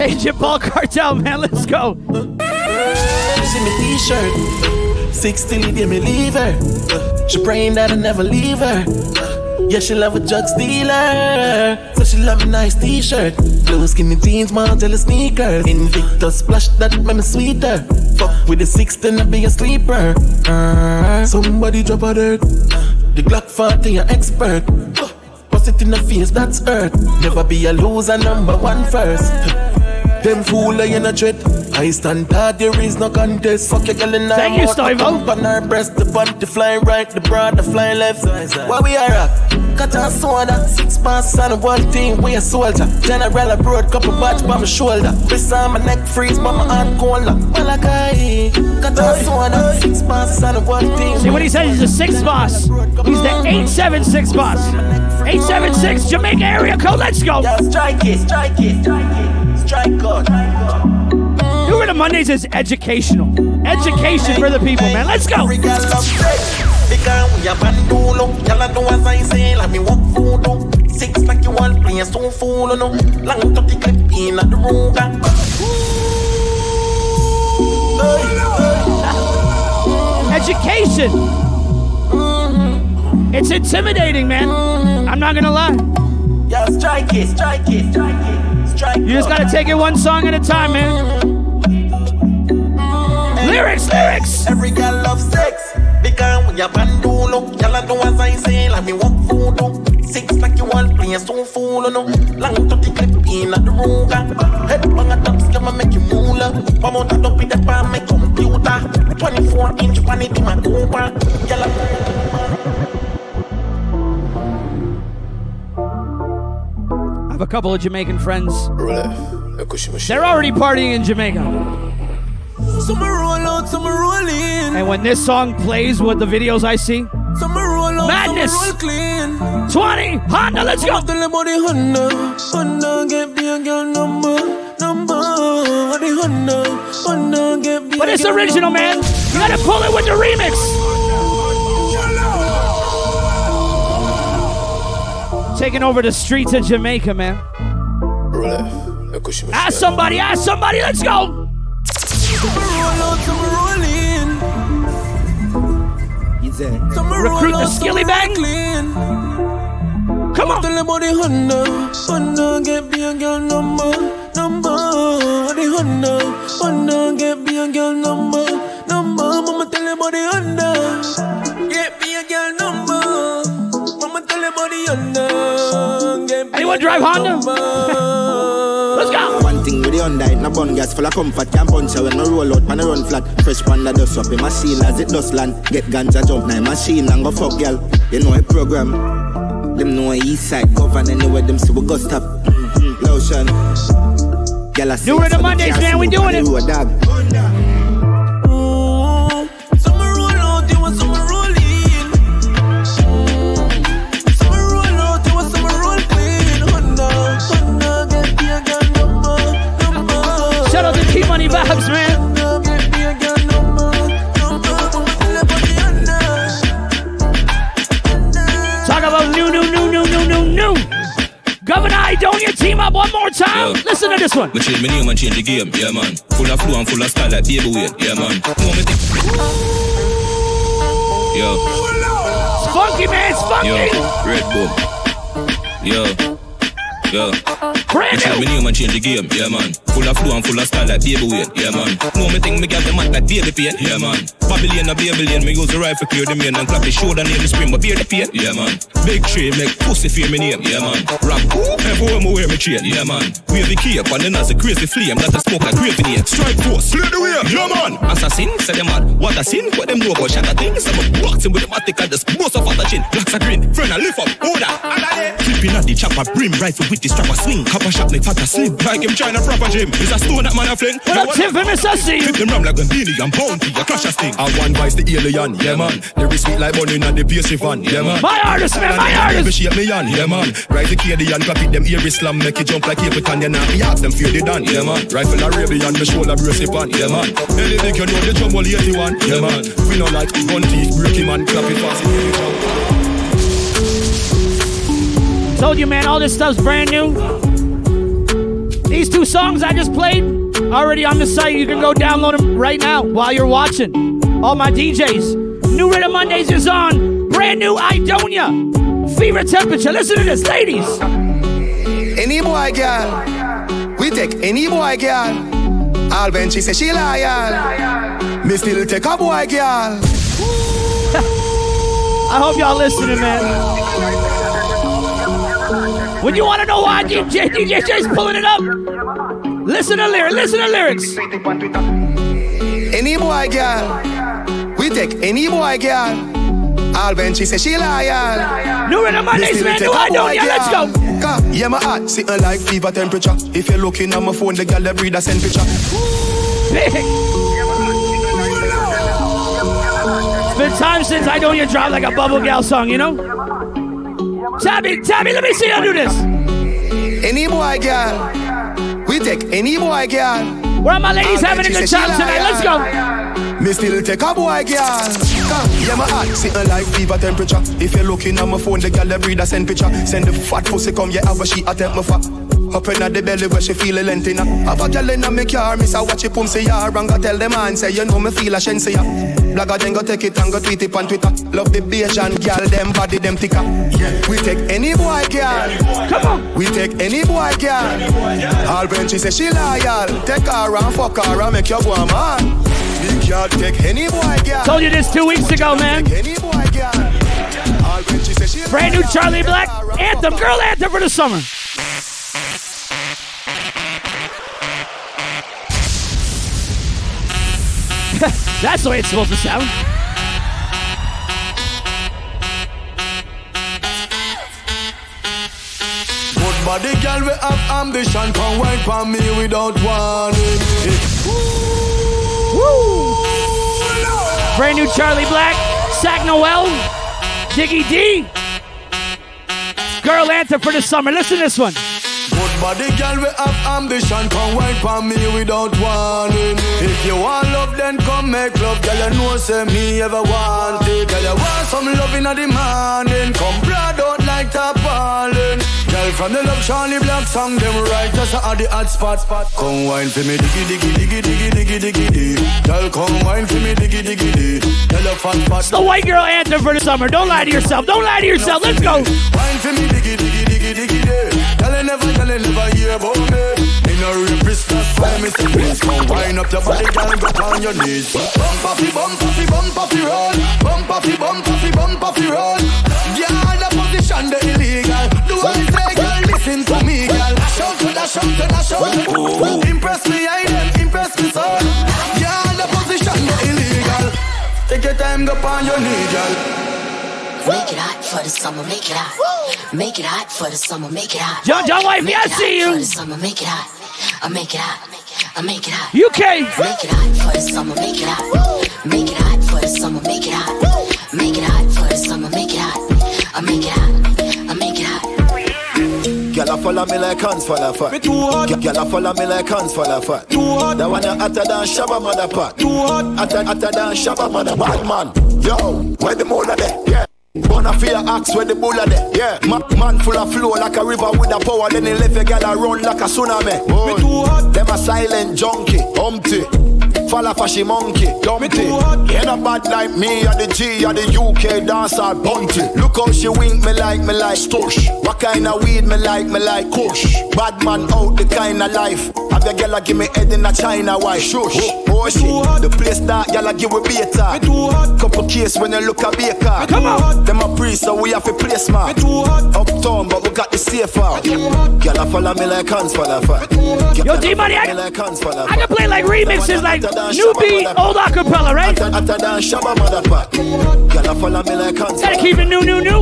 Agent Paul Cartel, man, let's go. See me t-shirt. Uh, Six till me leave her. She praying that I never leave her. Yeah, she love a drug dealer. So she love a nice t-shirt. Blue skinny jeans, Margiela sneakers. Invictus splash that make me sweeter. Fuck with the six, then I be a sleeper. Uh, somebody drop a dirt. The Glock 40, an expert. Bust it in the face, that's earth. Never be a loser, number one first. Them fool I in a dread. I stand tall, there is no contest. Fuck your girl in Thank you, Stivo. On her breast, the bunty fly right, the broad, the fly left. Where we are at? Cut a soda, six pants on one team, we a soldier. General abroad, couple batch by my shoulder. Wrist on my neck freeze, but my hand colder. Malachi, cut a soda, six pants on one team. See what he says? He's a six boss. He's the 876 boss. 876 Jamaica area code. Let's go. Strike it, strike it, strike it, strike Who the Mondays is educational. Education for the people, man. Let's go. Because we are bandulo, y'all know as I say, let me walk food Six like you want play so full no. Long to the clip in the room. Education. Mm-hmm. It's intimidating, man. I'm not gonna lie. Yeah, strike it, strike it, strike it, strike it. You just gotta take it one song at a time, man. Lyrics, lyrics. Every girl loves sex. Because when you're bandulo, y'all do as I say, let me walk food. Six like you want play so full no. Long to the clip in at the room. Head bang a top scam make you moolah. One more that up with that pan my computer. 24 inch pan it in my Cooper. Y'all I have a couple of Jamaican friends. They're already partying in Jamaica. Some roll out, some roll in. And when this song plays with the videos I see, some roll out, madness. Some roll clean. 20, Honda, let's go. Tell them the Honda, Honda get me a girl number, number. The Honda, Honda get me. But it's original, man. You gotta pull it with the remix. Taking over the streets of Jamaica, man. Ask somebody, ask somebody, let's go. Recruit the skilly eh, bang. Come on. Tell about the Honda, Honda get me a girl number, number. The Honda, Honda get me a girl number, number. Mama tell about the Honda, get me a girl number. Mama tell about the Honda, Anyone drive Honda? Let's go. One thing with the Honda, it bun gas full of comfort. Can't punch her when no roll out, man, I run flat. Fresh panda dust up in machine as it does land. Get ganja jump now machine and go fuck girl. You know a program. Them know east side govern anywhere them see we go stop. Mm-hmm. Lotion. Girl, I see New it, Mondays, man, we doing it. road, dog. About the Honda. Talk about new, new, new, new, new, new, new. Governor Idonia, team up one more time. Listen to this one. Me change my name and change the game, yeah man. Full of flow and full of style like baby Wayne, yeah man. Know me think. Yo, It's funky, man. It's funky. yo, Red Bull. Yo, yo. Brand Me change my name and change the game, yeah man. Full of flow and full of style like baby Wayne, yeah man. Know me think me got the man like baby pain, yeah man. Babylon a Babylon, me use the rifle clear the main and clap his shoulder near the spring, but bear the pain, yeah man. Big tree make pussy fear me name, yeah man. Rap everywhere me wear me chain, yeah man. Wave the cape and then as a crazy flame, that a smoke like crazy name. Strike force, clear the way, yeah man. Assassin, say them mad. What a sin, what them know about shatter things. I'm a boxing with the matic and just bust off at the chin. Blacks are green, friend I lift up, order. Flipping at the chopper, brim rifle with the strapper sling. Copper shot make fat a slim, like him trying to proper gym. Is a stone that man a fling. What up, Tim? I see you. Hit them ram like Gambini and Bounty, a crash a sting. I one vice the alien, yeah man. They sweet like bunny and the pastry van, yeah man. My artist, man, my And artist. Never shape me on, yeah man. Rise the Cadian, clap it them ear slam, make it jump like Capitan, yeah now. Me ask them fear they done, yeah man. Rifle Arabian, me shoulder brace it on, yeah man. Any big you know the will 81, yeah man. We know like gun teeth, break him and clap it fast. Told you, man, all this stuff's brand new. These two songs I just played already on the site. You can go download them right now while you're watching. All my DJs. New Rhythm Mondays is on. Brand new Idonia. Fever temperature. Listen to this, ladies. Any boy, girl. We take any boy, girl. All when she say she loyal. Me still take a boy, girl. I hope y'all listening, man. When you want to know why DJ DJ J's pulling it up, listen to lyrics. Listen to lyrics. Any boy, girl. We take any boy, girl. All when she say she loyal. New Rhythm Mondays, man. New Idonia. Let's go. Yeah, my heart sitting like fever temperature. If you're looking at my phone, the girl that breed a send picture. It's been time since Idonia dropped like a Bubble Gal song, you know? Tabby, Tabby, let me see you do this. Any boy, girl. We take any boy, girl. Where are my ladies having a good time tonight? Let's go. Me still take a boy, girl. Ka, Yeah, my heart sitting like fever temperature. If you're looking at my phone, the girl that breed a send picture. Send the fat pussy come, yeah, have a she attempt me fat. Up in the belly where she feel a length in her. Have a girl in me car, miss a watch it pum say ya. And go tell the man, say you know me feel a shensi Blagger then go take it and go tweet it on Twitter. Love the Bayesian girl, them body them thicker. We take any boy girl. Come on. We take any boy girl. All when she say she loyal, take her and fuck her and make your boy man. Big girl take any boy girl. Told you this two weeks ago, man. Any boy girl. All when she say she Brand new Charlie Black anthem, girl anthem for the summer. That's the way it's supposed to sound. Good body girl, we have ambition. Come wine for me without warning. Woo! Brand new Charlie Black, Sac Noel, Diggy D. Girl anthem for the summer. Listen to this one. Good body girl, we have ambition. Come wine for me without warning. If you want love, come make love. Girl, you know say me ever want it. Girl, you want some love in the morning. Come broad out like tarpaulin. Girl, from the love Charlie Black song them right just at the hot spot. Come wine for me diggy diggy diggy diggy diggy diggy diggy. Girl come wine for me diggy diggy diggy. Tell her fat fat. It's the white girl anthem for the summer. Don't lie to yourself. Don't lie to yourself. Let's go. Wine for me diggy diggy diggy diggy diggy. Tell her never tell her never hear about me. In a rapist that's why Mr. Please come wine up your body girl go on your knees. Bump off the bump off the bump off the roll. Bump off the bump off the bump off the roll. Yeah, the position the illegal. Do I say girl listen to me girl. Dash out to dash out to dash out. Impress me I them impress me so. Yeah, the position the illegal. Take your time go on your knee girl. Make it hot for the summer, make it hot. Make it hot for the summer, make it hot. John, John Wifey, Make I it see you. For the summer, make it hot. I make it hot. I make it hot. UK. Make it hot for the summer, make it hot. Make it hot for the summer, make it hot. Make it hot for the summer, make it hot. I make it hot. I make it hot. Girl, I follow me like hands for the fat. Me too hot. Girl, I follow me like hands for the fat. Too hot. That one you hotter than Shabba mother pot. Too hot. Hotter, hotter than Shabba mother bad man. Yo, where the mola there? Yeah. Wanna fear axe where the bulla there? Yeah. Ma- man full of flow like a river with a power. Then he left a girl a run like a tsunami. Me too hot. Them a silent junkie, humpty. Falla fashy monkey, dumpty. Ain't a bad like me, or the G, or the UK dancer, bunty. Look how she wink me like me like stush. What kind of weed me like me like kush. Bad man out the kind of life. Have your girl give me head in a China white. Shush. Oh, oh shit. The place that girl a give we beta. Too hot. Couple case when you look a baker. Come on. Them a priest, so we have a place man. Uptown, but we got the safe out. Girl a follow me like hands for the fat. Yo, D Money, I, like hands for the I can play like remixes, like new beat, old acapella, right? Hotter than Shabba mother pot. Girl a follow me like hands Gotta keep it new, new, new.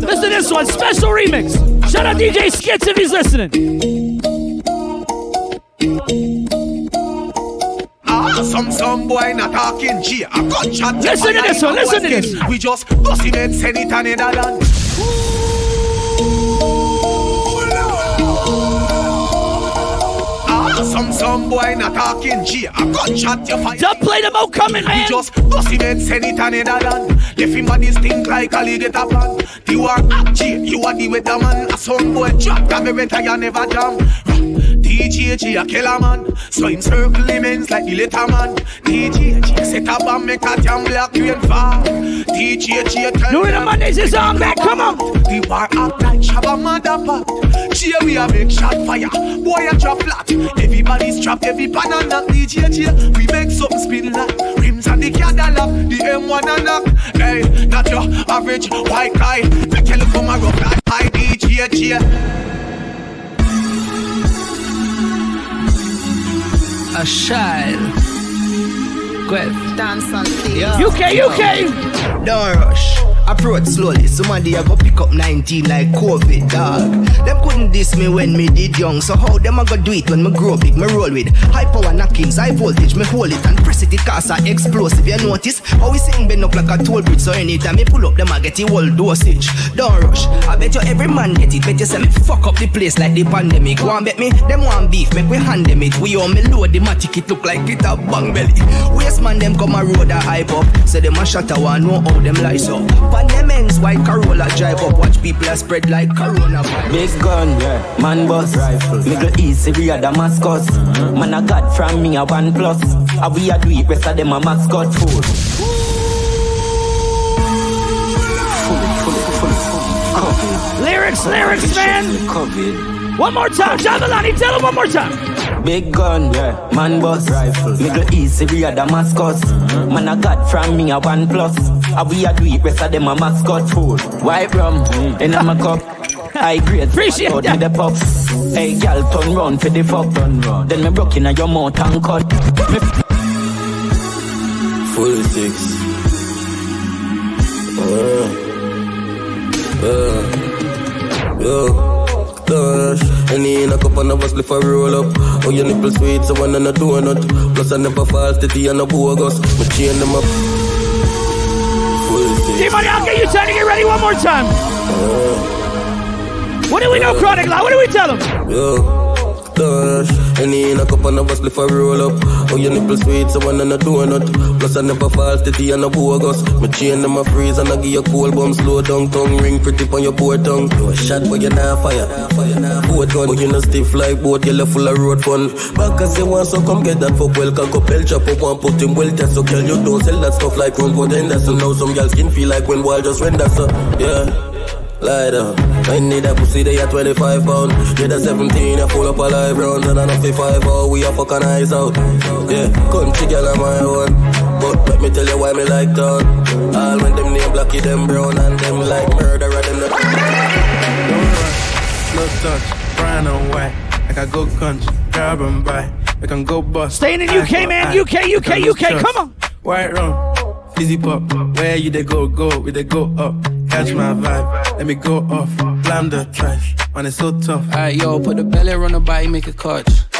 Listen to this one, special remix. Shout out DJ Skits if he's listening. Ah, some some boy not talking G. A gunshot. Listen to this one, listen to this. We just busting it, send it to Netherlands. Some some boy not talking G. A gunshot you fire. Don't play them out coming, man. Just busting it, send it to Netherlands. Left him body stink like a alligator pan. You are a G, you are the weatherman. A some boy drop that me better you never jam. DJ G a killer man So him circle him ends like the letter man DJ G set a bomb make a damn black rain fall DJ G tell Doing the Mondays is on back, come on The war act like Shabba motherfucker G we a make shot fire Boy a drop flat Everybody's trapped every banana DJ G We make something spin like Rims and the Cadillac The M1 and knock Hey, not your average white guy Make you look for my rough like high DJ G A child. Quick. Dance on UK, UK. Don't rush. Approach slowly. Somebody I go pick up 19 like COVID, dog. Them couldn't diss me when me did young. So how them I go do it when me grow big? Me roll with high power knockings, high voltage. Me hold it and press it. It cause a explosive. You notice how we sing bend up like a toll bridge. So anytime me pull up, them I get the whole dosage. Don't rush. I bet you every man get it. Bet you say me fuck up the place like the pandemic. One bet me, them want beef. Make we hand them it. We all me load the matic. It look like it a bang belly. Waste man them come a road a hype up. Say them a a one know how them lies up. Pan them ends white Corolla drive up. Watch people a spread like Corona. Big gun, yeah. Man boss. Middle East, Syria, Damascus. Man, I got from me a one plus. How we a do it, rest of them a mascot food. Lyrics, lyrics, man. One more time, Jahvillani, tell him one more time. Big gun, yeah. man boss. Middle East, Syria, Damascus. Man, I got from me a one plus. How we a do it, rest of them a mascot food. White rum, in a my cup. High grade, Appreciate out that. with the puff. Hey, gal, turn round for the fuck. Turn round. Then me broke in your mouth and cut. Me Full six. Uh, uh, yo, gosh. Any in a cup and a bus for roll up. Oh, your nipple sweet, so one and a donut. Plus I never fall steady and a bogus. Me chain them up. Full six. D Money, I'll get you time to get ready one more time. What do we know, Chronic Law? What do we tell him? Yo, gosh. Any in a cup and a bus for roll up. Oh, your nipple sweet, so when I'm not doing it. Plus, I never fall steady and a bogus. My chain them a freeze and I give you cold bomb, slow down, tongue ring pretty on your poor tongue. You a shot, but you're not fire. Boat gun, but you not stiff like boat, you're full of road fun. Back as you want, so come get that for well, can couple chop up one, put him well, test so girl, you don't sell that stuff like run, but then that's so now some girl skin feel like when wild just render, so yeah. Lie down. I need a pussy, they at 25 pound. Get a 17, I pull up a live round. And I know 55 out, we a fucking eyes out. Yeah, country girl on my own. But let me tell you why me like town. All when them name blacky, them brown, and them like murderer, them not. No touch, brown and white. Like I go country, grab and buy. We can go bust. Staying in UK, man. UK, UK, UK. Come on. White rum, fizzy pop. Where you they go, go, we they go up. Catch my vibe, let me go off. Blam the trash, man, it's so tough. Alright, yo, put the belly on the body, make a catch.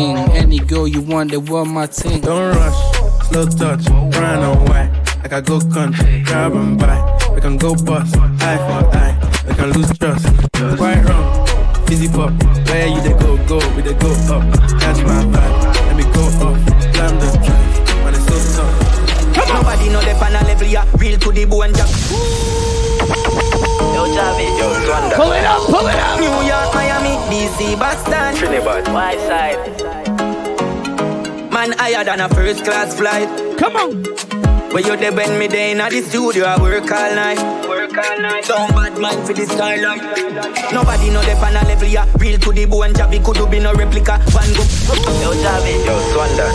Any girl you want, they want my thing. Don't rush, slow touch, brown and white. Like I go country, grab and buy. We can go bust, eye for eye. We can lose trust. Quite wrong, fizzy pop. Where you they go, go, we they go up. Catch my vibe, let me go off. Slam the track, man, it's so tough. Nobody know the pan level, yeah. Real to the bone, jack. Yo, Miami, DC, Boston. Trinidad. White side. Man higher than a first class flight. Come on. Where you there when me day in the studio, I work all night. Work all night. Don't bad man for the skyline. Nobody know the pan level, yeah. Real to the bone, Javi could be no replica. Van go. Yo, Javi. Yo, Swanda.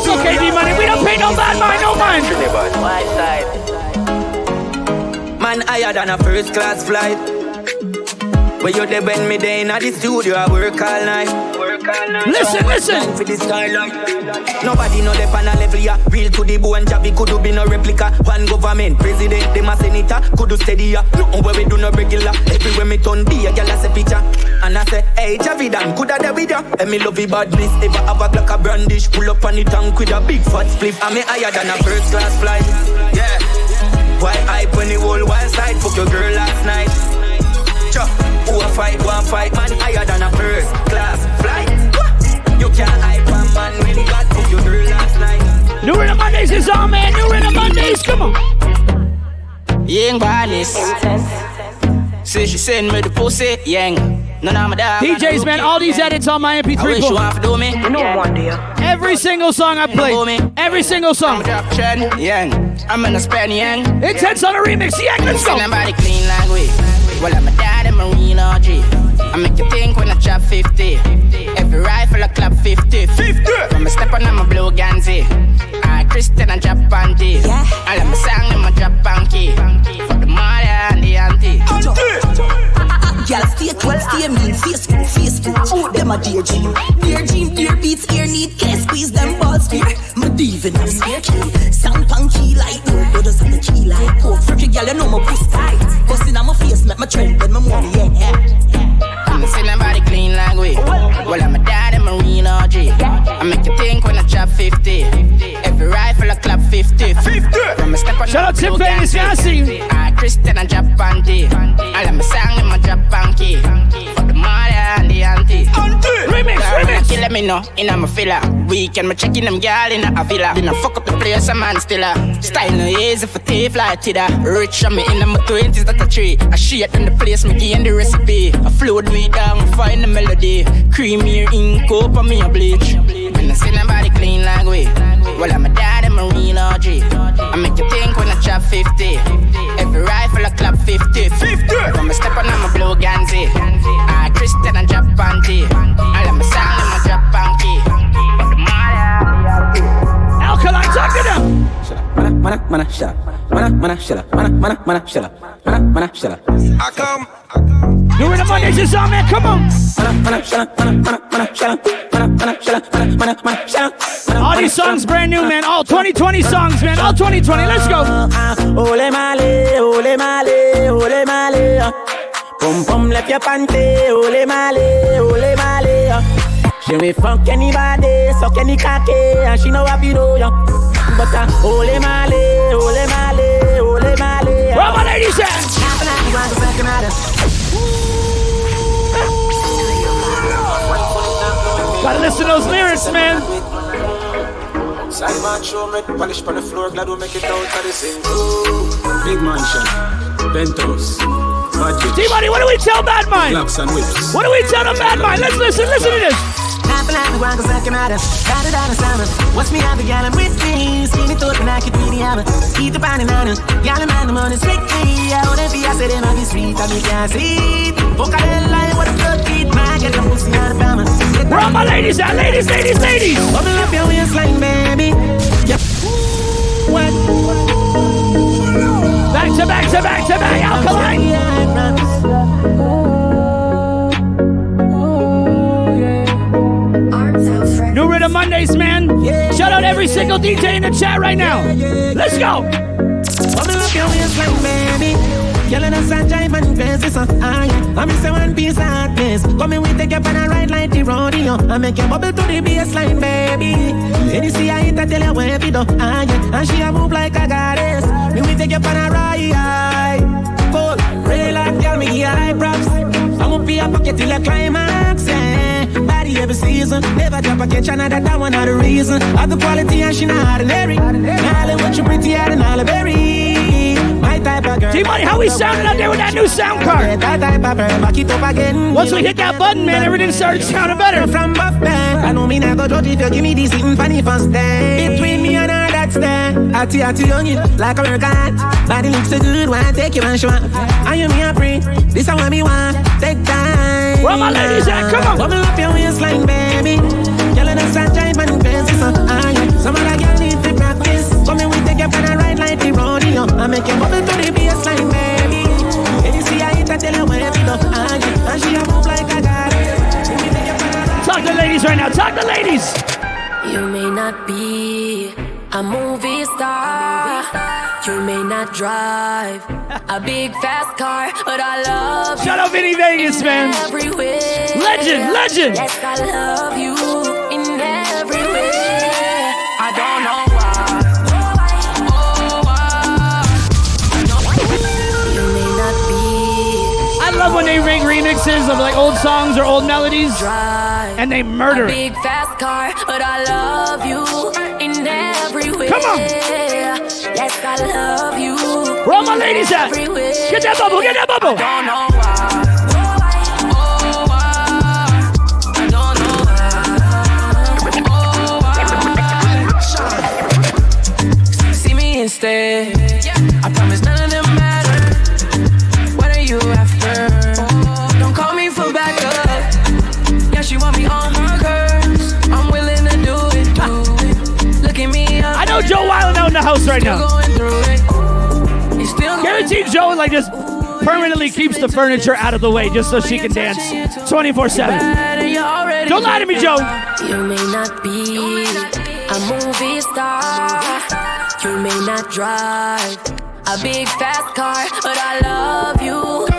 It's okay, D money. We don't pay no bad mind, no man. Trinidad. White side. Man higher than a first class flight. Where you there when me day in the studio, I work all night. Work all night. Listen, listen. man For the skyline. Nobody know the panel level, yeah. Real to the bone, Javi could be no replica. One government, president, them a senator, could do steady, yeah. Nothing where we do no regular. Everywhere me turn be a girl a say picture. And I say, hey, Javi Dan, coulda there with ya? And me love the badness, ever have a Glock a brandish, pull up on the tank with a big fat spliff. And me higher than a first class flight, yeah. Why hype when the whole wild side? Fuck your girl last night. Chuck, who a fight, one fight, man higher than a first class flight. You can't hype a man when he got fuck your girl last night. New Rhythm Mondays is on, man. New Rhythm Mondays. Come on. Young badness. Say she send me the pussy, yang. None of my dog. DJs, man, all these edits on my MP3 I wish you book. want to do me. You know one day. Every single song I play. Every single song. Yang. I'm in a span, yang. Intense on a remix. Yeah, let's go. Somebody clean language. Well, I'm a dad and Marine RG. I make you think when I drop 50. Every rifle I clap 50. 50. From a step on, I'm a blue Ganzi. I Christian and drop panty. Yeah. I let my song in my drop panky. For the mother and the auntie. auntie. Girl, stay clean, stay mean, face good, face good. Oh, them a dear dream. Dear dream, dear beats, ear need, can squeeze them balls fear. My diva now spare key. Sound punky like no, does have the key like coke. Freaky girl, you know my pussy tight. Bustin' on my face, make my trend, when my money, yeah, yeah. I'm say nobody clean language. Well, I'm a dad and Marine RG. I make you think when I drop 50. Every rifle I clap 50. 50. From a step on Shout out Tim Vegas, yeah, I see. I Christian and drop panty. I let my song in my drop panky. Mother and the auntie. Remix, remix. Kill me know, in a filler. Weekend, me checking them gal in a villa. Then I fuck up the place, a man still a. Style no easy for thief like Tida. Rich on me in my twenties, that a tree. I shit in the place, me gain the recipe. I float way down, find the melody. Creamy ink up on me a bleach. And I see nobody clean like we. Well, I'm a dad and Marine RG. I make you think when I chop 50. Every rifle I clap 50. 50. From a step on, I'm a blue Ganzi. I Christian and drop panty. I let my sound in my drop panky. Alkaline, talk to them. Man, mana, mana, shut up. Mana, mana, shut up. Mana, mana, mana, shut up. Mana, mana, shut up. I come. New Rhythm Mondays is on, man. Come on. Mana, mana, shut up. Mana, mana, mana, shut up. Mana, mana, shut up. Mana, mana, mana, shut up. All these songs brand new, man. All 2020 songs, man. All 2020. Let's go. Ah, ole male, ole male, ole male. Ah. Pum pum left your panty, ole male, ole male. Ah. She will fuck anybody, suck any cocky, and she know what you know, yeah. But ole male, ole male, ole male. Where my ladies at? Gotta listen to those lyrics, man. Sideman show me polish on the floor, glad we make it out of this. Big mansion, penthouse, budget. T-Money, what do we tell Bad Mind? Blocks and whips. What do we tell the Bad Mind? Let's listen, listen to this. Happen like the ground, cause I can matter. Got it down the summer. Watch me have the gallon with me. Skinny thought and I could be the hammer. Eat the pan and honor. Gallon man, the money strictly. I wouldn't be, I said, it might be sweet. I mean, can't see. Fuck hell like what a blood kid. Man, get the pussy out of family. Are my ladies at? Ladies, ladies, ladies. Bubble up your waistline, baby. Yeah. What? Back to back to back to back, Alkaline. Mondays, man. Shout out every single DJ in the chat right now. Let's go. Bubble up your baby. And a so I one piece of on a ride like the rodeo. I make bubble to the baby. See I hit, tell you where do. Yeah. And she a move like a goddess. Me a ride. Cold, real life, me high props. I'm pocket till I climax, yeah. Body every season, never drop a catch another. That one not the reason. Other quality and she not ordinary. Now what you pretty out and all berry. My type of girl. T-Money, how we sounding out there with that new sound card? That type of girl, back it up again. Once we hit that button, man, everything started sounding better. From Buff Band, I know me not go judge if you give me this sitting funny first day. Between me and her, that's there. Atty atty youngin, like a workout. Body looks so good, wanna take you and show. Are you me a pre? This I want me want. Take time. Where my ladies at? Come on. Bubble up your waistline, baby. Girl, in the sunshine, man, crazy, so. Some of the girl need to practice. Come in, we take you on a ride like the rodeo. I make you bubble to the baseline, baby. And you see, I hit, I tell you where we go. Yeah. And she a move like a goddess. Talk to ladies right now. Talk to ladies. You may not be a movie star. You may not drive a big fast car, but I love you. Shout out Vinny Vegas, man. Everywhere. Legend, legend. Yes, I love you in every way. I don't know why. You may not be I love when they ring remixes of like old songs or old melodies, and they murder a big fast car, but I love you in every way. Come on. Yes, I love you. Where all my ladies at? Get that bubble, get that bubble. I don't know why. See me instead. I promise none of them matter. What are you after? Don't call me for backup. Yeah, she want me on her curves. I'm willing to do it, do it. Look at me. I know Joe Wild out in the house right now. Guaranteed Joe like just permanently keeps the furniture out of the way just so she can dance 24 7. Don't lie to me, Joe. You may not be a movie star. You may not drive a big fast car, but I love you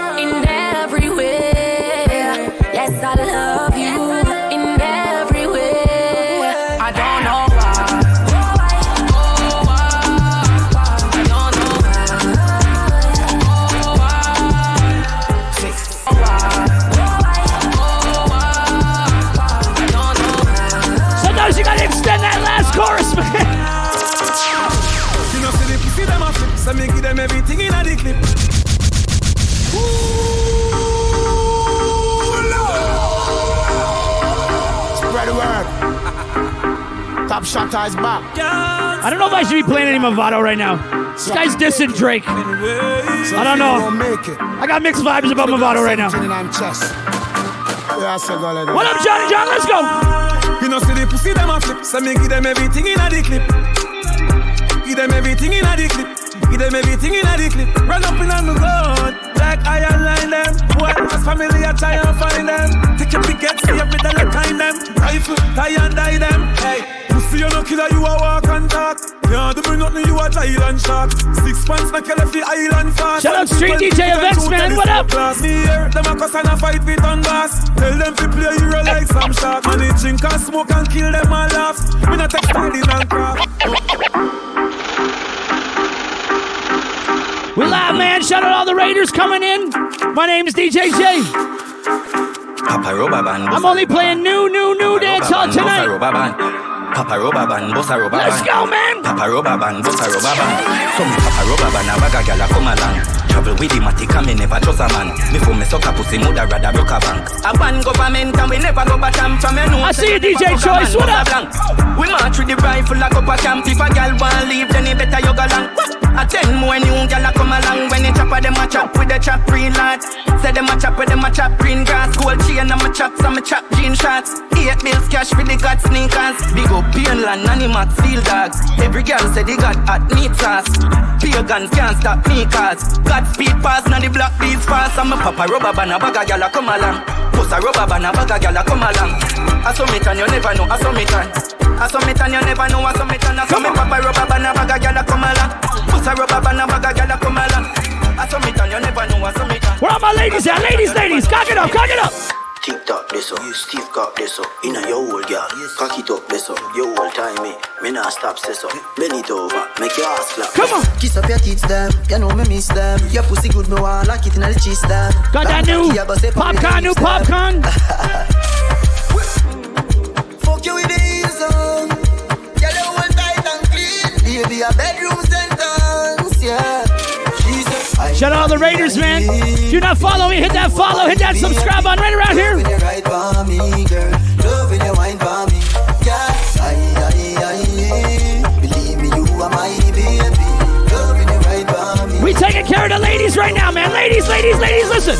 Top shot is back. I don't know if I should be playing any Mavado right now. This guy's dissing Drake. I don't know. I got mixed vibes about Mavado right now. What up, Johnny John? Let's go. You know, see the pussy them a flip, so me give them everything in a the clip. Give them everything in a the clip. Give them everything in a the clip. Run up in on the gun. Like iron line them. Boy, was family, I try and find them. Take your picket, see every dollar kind them. Rifle, tie and die them. Hey, pussy, you no killer, you a walk and talk. Yeah, do bring nothing, you a giant shark. Six pants, make you left the island fast. Shout out Street DJ Events, man. What up? Class me here, them a cuss and a fight with on gas. Tell them to play hero like some shark. And they drink and smoke and kill them all laugh. Me not take styling and craft. We live, man. Shout out all the Raiders coming in. My name is DJ J. Papa rubber band. I'm only playing new, new, new dance hall Bossa tonight. Papa rubber band, bossa rubber band. Let's go, man. Papa rubber band, bossa rubber band. So me papa rubber band, a bag a gyal a come along. Travel with matic and me never trust a man. Me for me suck a pussy, rather broke a bank. A ban government and we never go batam from your. I see you, DJ Choice. What up? We march with the rifle like up a camp. If a gal want leave, then it better you go long. A ten more new gal come along. When they chop a them a chop with the chop green lad. Say them a chop with them a chop green grass. Gold chain and me chop some me chop jean shots. Eight bills cash for the got sneakers. Big up Painland, Animax, Steel Dogs. Every girl say they got hot meat sauce. Pagans can't stop me cause God speed pass, now the black beats fast. I'm a papa rubber band, a bag a gal a come along. Post a rubber band, a bag a gal a come along. I saw me and you never know, I saw me and I saw me and you never know, I saw me and I saw me papa rubber band, a bag a gal a come along. Post a rubber band, a bag a gal a come along. I saw me and you never know, I saw me and Where are my ladies at? Ladies, ladies, cock it up, cock it up. Tick tock this up, you Steve cock this up. Inna your old girl, cock it up this up. Your whole time me, me nah stop this up. Bend it over, make your ass clap. Come on, kiss up your tits them. You know me miss them. Your pussy good, me want like it inna the cheese them. Got that new popcorn, new popcorn. Fuck you with the heels on. Um. Girl, you hold tight and clean. Baby, a bedroom sentence, yeah. She said, I Shout out all the Raiders, man. If you're not following, me, hit that follow, hit that subscribe on right around here. We taking care of the ladies right now, man. Ladies, ladies, ladies, listen.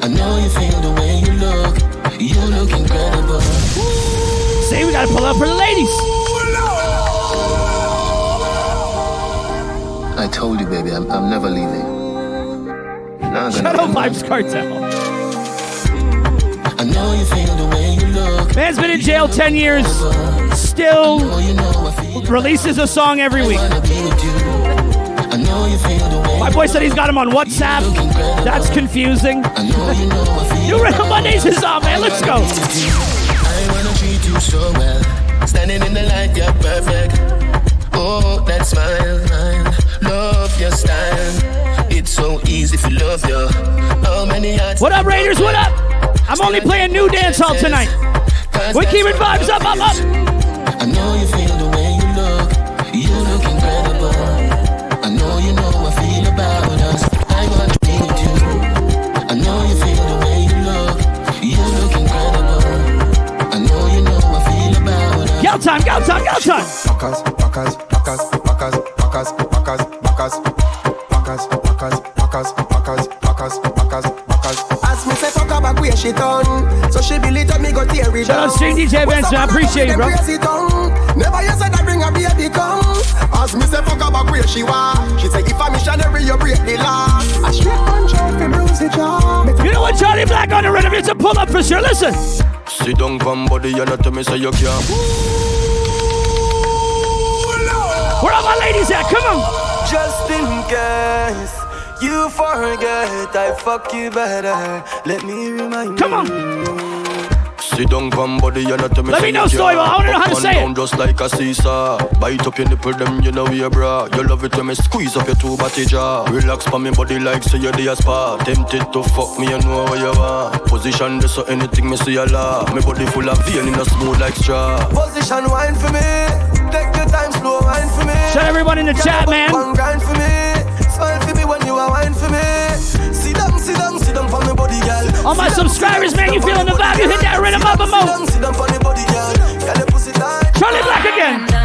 I know you feel the way you look. You look incredible. See, we gotta pull up for the ladies. I told you, baby, I'm, I'm never leaving. Not Shout out Vybz Kartel. I know you feel the way you look. Man's been in jail 10 years, still releases a song every week. I know you feel the way My boy said he's got him on WhatsApp. That's confusing. New Rhythm Mondays is on, man. Let's go. I wanna treat you so well. Standing in the light, you're perfect. Oh, that smile, smile. Love your style. It's so easy if you love you. How many hearts What up, Raiders? What up? I'm only playing new dance hall tonight. We're keeping vibes up, up, up. I know you feel the way you look. You look incredible. I know you know I feel about us. I wanna be with you. I know you feel the way you look. You look incredible. I know you know I feel about us. Go time, go time, go time. That me go Shout out down Street DJ Benson, I appreciate you, bro. Them crazy tongue. Never you said I bring a baby come As me say fuck her back where she want She say if a missionary you break the law A straight punch out fi bruise the jaw You know what, Charlie Black on the rhythm? It's a pull up for sure. Listen. Sit down, come body, you not tell me say you can't. Where are my ladies at? Come on. Just in case you forget, I fuck you better. Let me remind Come on. Sit down, come body, you not tell me Let me know, you Stoiber. I wanna know how to say it. Just like a seesaw. Bite up your nipple, them you know we bra. You love it when me squeeze up your two body jaw. Relax pa me body like say you're the spa. Tempted to fuck me, you know what you want. Position this so anything me see a law. Me body full of vein in a smooth like straw. Position wine for me. Take your time, slow wine for me. Shout everyone in the chat, man. Grind for me. Smile for me when you are wine for me down for me body, girl. All my subscribers, man, you feeling the vibe? You hit that rhythm up a mo. Charlie Black again.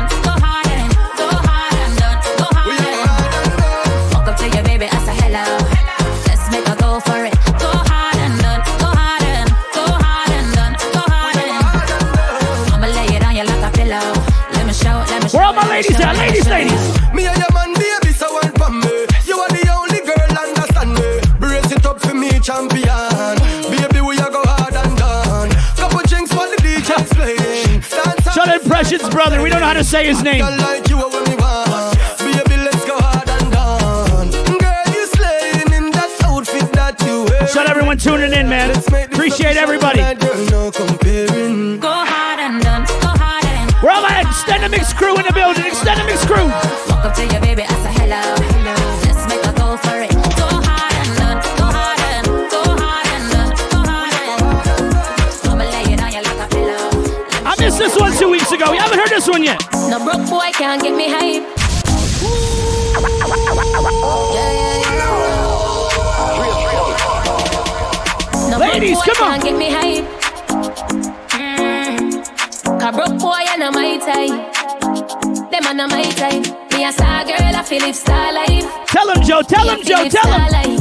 Shut brother. We don't know how to say his name. like you are what me want. Baby, let's go hard and done. Girl, you slaying in that outfit that you wear. Shut everyone tuning in, man. Appreciate everybody. Go hard and done, go hard and We're all my extended mix crew in the building. Extended mix crew. Ago. You haven't heard this one yet. No broke boy can't get me hype. No Ladies, come on. can't get me hype. Mm. Cause broke boy and not my type. Them are not my type. Me a star girl, I feel live star life. Tell him, Joe. Tell him, Joe. Tell him.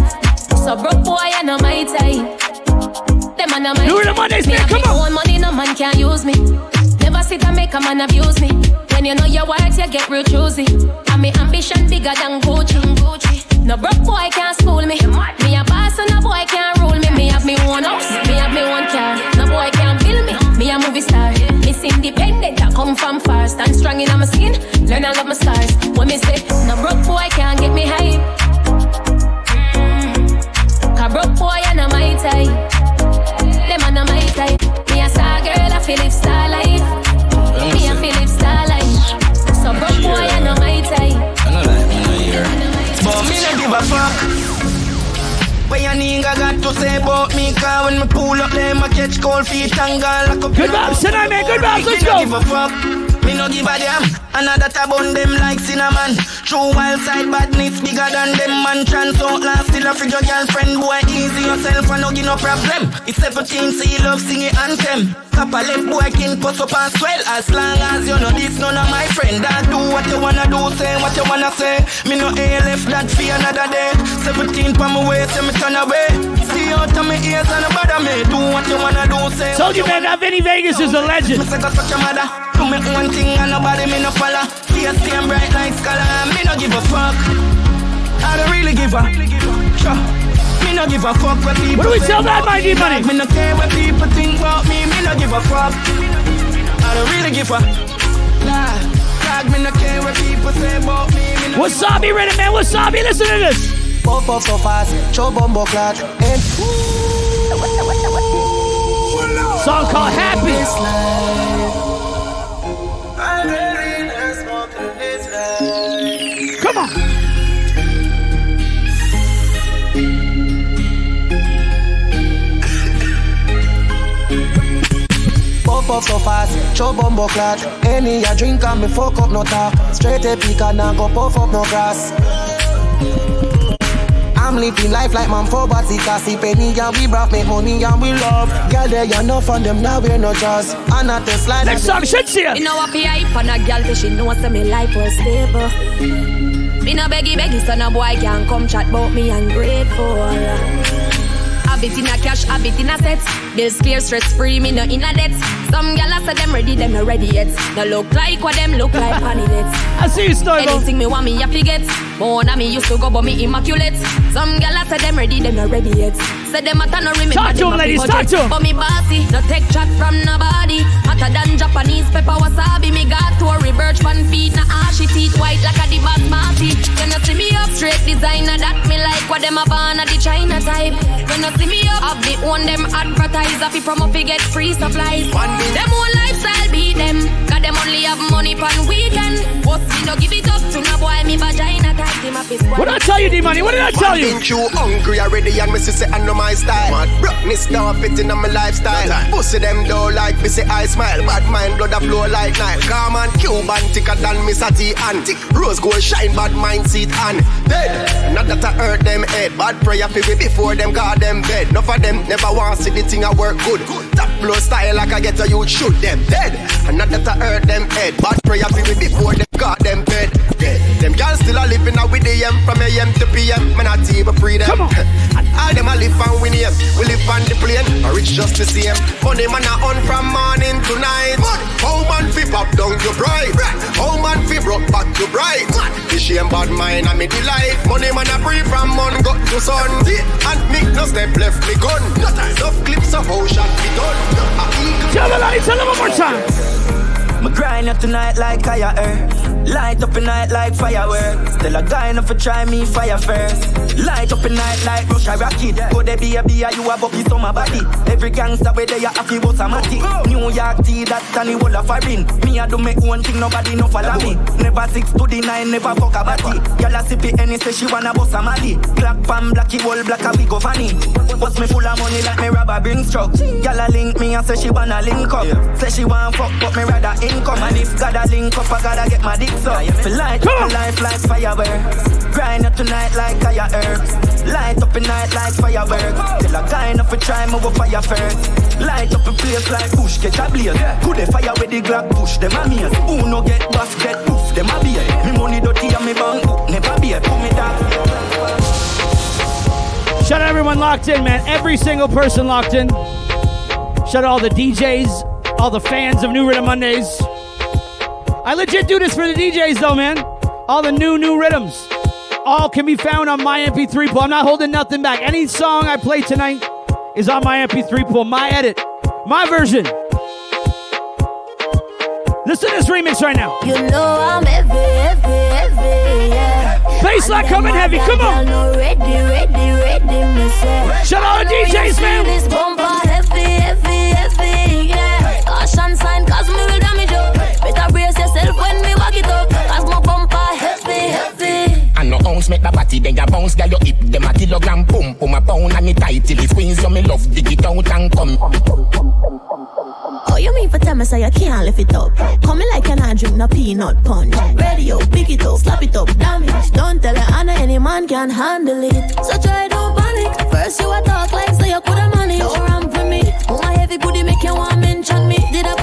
So broke boy and not my type. Them are not my Do it on Mondays, man, come on. own money, no man can use me. Sit and make a man abuse me. When you know your worth, you get real choosy. And me ambition bigger than Gucci. Gucci. No broke boy can't school me. Me a boss and no boy can't rule me. Me have me own house, me have me own car. No boy can't build me. Me a movie star. Miss independent, I come from far. Stand strong in my skin, learn I love my stars. When me say, no broke boy can't get me hype. Mm. Broke boy and not my type. Them are not my type. Me a star girl, I feel live star What your nigga got to say about me? Cause when me pull up them, I catch cold feet and go lock up Good vibes tonight, man. Good vibes. Let's go. Give a fuck. Me no give a damn. Another tab on them like cinnamon. True wild side badness bigger than them man. Chance out last still a figure girlfriend. Boy, easy yourself and no give no problem. It's 17, see love sing it anthem. Kappa left boy can post up and swell. As long as you know this, none of my friend. That do what you wanna do, say what you wanna say. Me no A left that for another day. 17 pa my waist, so me turn away. See out of my ears and bother me. Do what you wanna do, say Told you, man, that Vinny Vegas is a legend. Me say go such a mother. Do me one thing and nobody me no follow. Face stay bright like scholar and me no give a fuck. I don't really give a. Sure. Me no give a fuck what people What do we say tell that, about my me. D money? Me no care what people think about me. Me no give a fuck. I don't really give a. Nah. Dog, me no care what people say about me. me no Wasabi ready, man. Wasabi, listen to this. Puff up so fast, show bumbo clot. And eh. Song called Happy. Up so fast, show bumbo clot. Any a drink and me fuck up no talk. Straight a pick and I go puff up no grass. I'm living life like man for body Cassie penny and we broth make money and we love Girl there you enough on them now we're no just And at the slide Next song, Shenseea. You know what be hype on a girl, but she know say me life was stable. Me no beggy beggy, so no boy can come chat about me ungrateful. Habit in a cash, habit in a set. Bills clear, stress free, me no in a debt. Some gyal say them ready, them no ready yet. No look like what them look like on it. I see you, Stoivo. Anything me want me happy get. More than me used to go, but me immaculate. Some gyal say them ready, them no ready yet. Say them a no remember Talk to them him, a ladies, budget. talk to. But me bossy, no take chat from nobody. Hotter than Japanese pepper wasabi. Me got to a reverse one feet, na ashy ah, teeth white like a the basmati. When you see me up straight designer that me like what them a born at the China type. When you see me up, have the own them advertiser fi promo fi get free supplies. Them own lifestyle beat them, cause them only have money pan weekend. But me no give it up to no boy, me vagina tight him up his What did I tell you, D Money? What did I tell you? Been too hungry already and me say I know my style. Brockness now fitting on my lifestyle. Pussy them though like me say I smile. Bad mind blood a flow like Nile. Calm and Cuban thicker than Miss T and tick. Rose gold shine bad mind seat and dead. Not that I hurt them head. Bad prayer for me before them got them bed. Enough of them never want see the thing I work good. Top flow style like I get a youth shoot them dead. And not that I hurt them head. Bad prayer for me before them got them bed. Dead. Them girls still a living out with the AM from AM to PM. Man, I even free them. Come on. All them a live and win here. We live on the plane. A rich just the same. Money man a on from morning to night. How man fi pop down your pride? How man fi broke back to bright? The shame bad mind and me delight. Money man a free from mon got to sun. And me no step left me gun. Enough clips of how shot be done. Tell the light, tell them one more time. Me grind up tonight like fire earth. Light up a night like fireworks. Still a guy enough to try me fire first. Light up a night like Russia rocket. Go there be a be a you a bucky summer body. Every gangster where they a happy was a matic. New York T that the whole of foreign. Me a do make one thing nobody no follow me. Never six to the nine, never fuck a body. Gyal a sip it any say she wanna bust a mali. Black pan blacky wall black a we go funny. Bust me full of money like me rubber bring struck. Gyal a link me and say she wanna link up. Say she wanna fuck but me rather income. And if gotta link up I gotta get my dick so Feel light up my life like fireworks Grind up tonight like fire herbs Light up a night like fireworks. Till I kind of a try move a fire first. Light up a place like bush get a blaze. Put the fire with the glock push them a maze. Who no get buff get poof them a beer. Me money dirty and me bank book never beer. Put me down. Shout out everyone locked in, man. Every single person locked in. Shout out all the DJs, all the fans of New Rhythm Mondays. I legit do this for the DJs though, man. All the new, new rhythms. All can be found on my MP3 pool. I'm not holding nothing back. Any song I play tonight is on my MP3 pool. My edit. My version. Listen to this remix right now. You know I'm heavy, heavy, heavy, yeah. Baseline coming heavy, come on. Ready, ready, ready. Shout out to DJs, man. Make the body, then ya bounce, girl, you hip them a kilogram, boom, boom, a pound, and it tight till it squeeze, you me love, dig it out and come. Oh, you mean for tell me so you can't lift it up? Coming like an I drink no peanut punch. Radio, pick it up, slap it up, damage. Don't tell her Anna any man can handle it. So try don't panic. First you a talk like so you coulda money. Don't run for me. Oh, my heavy booty make you want mention me. Did I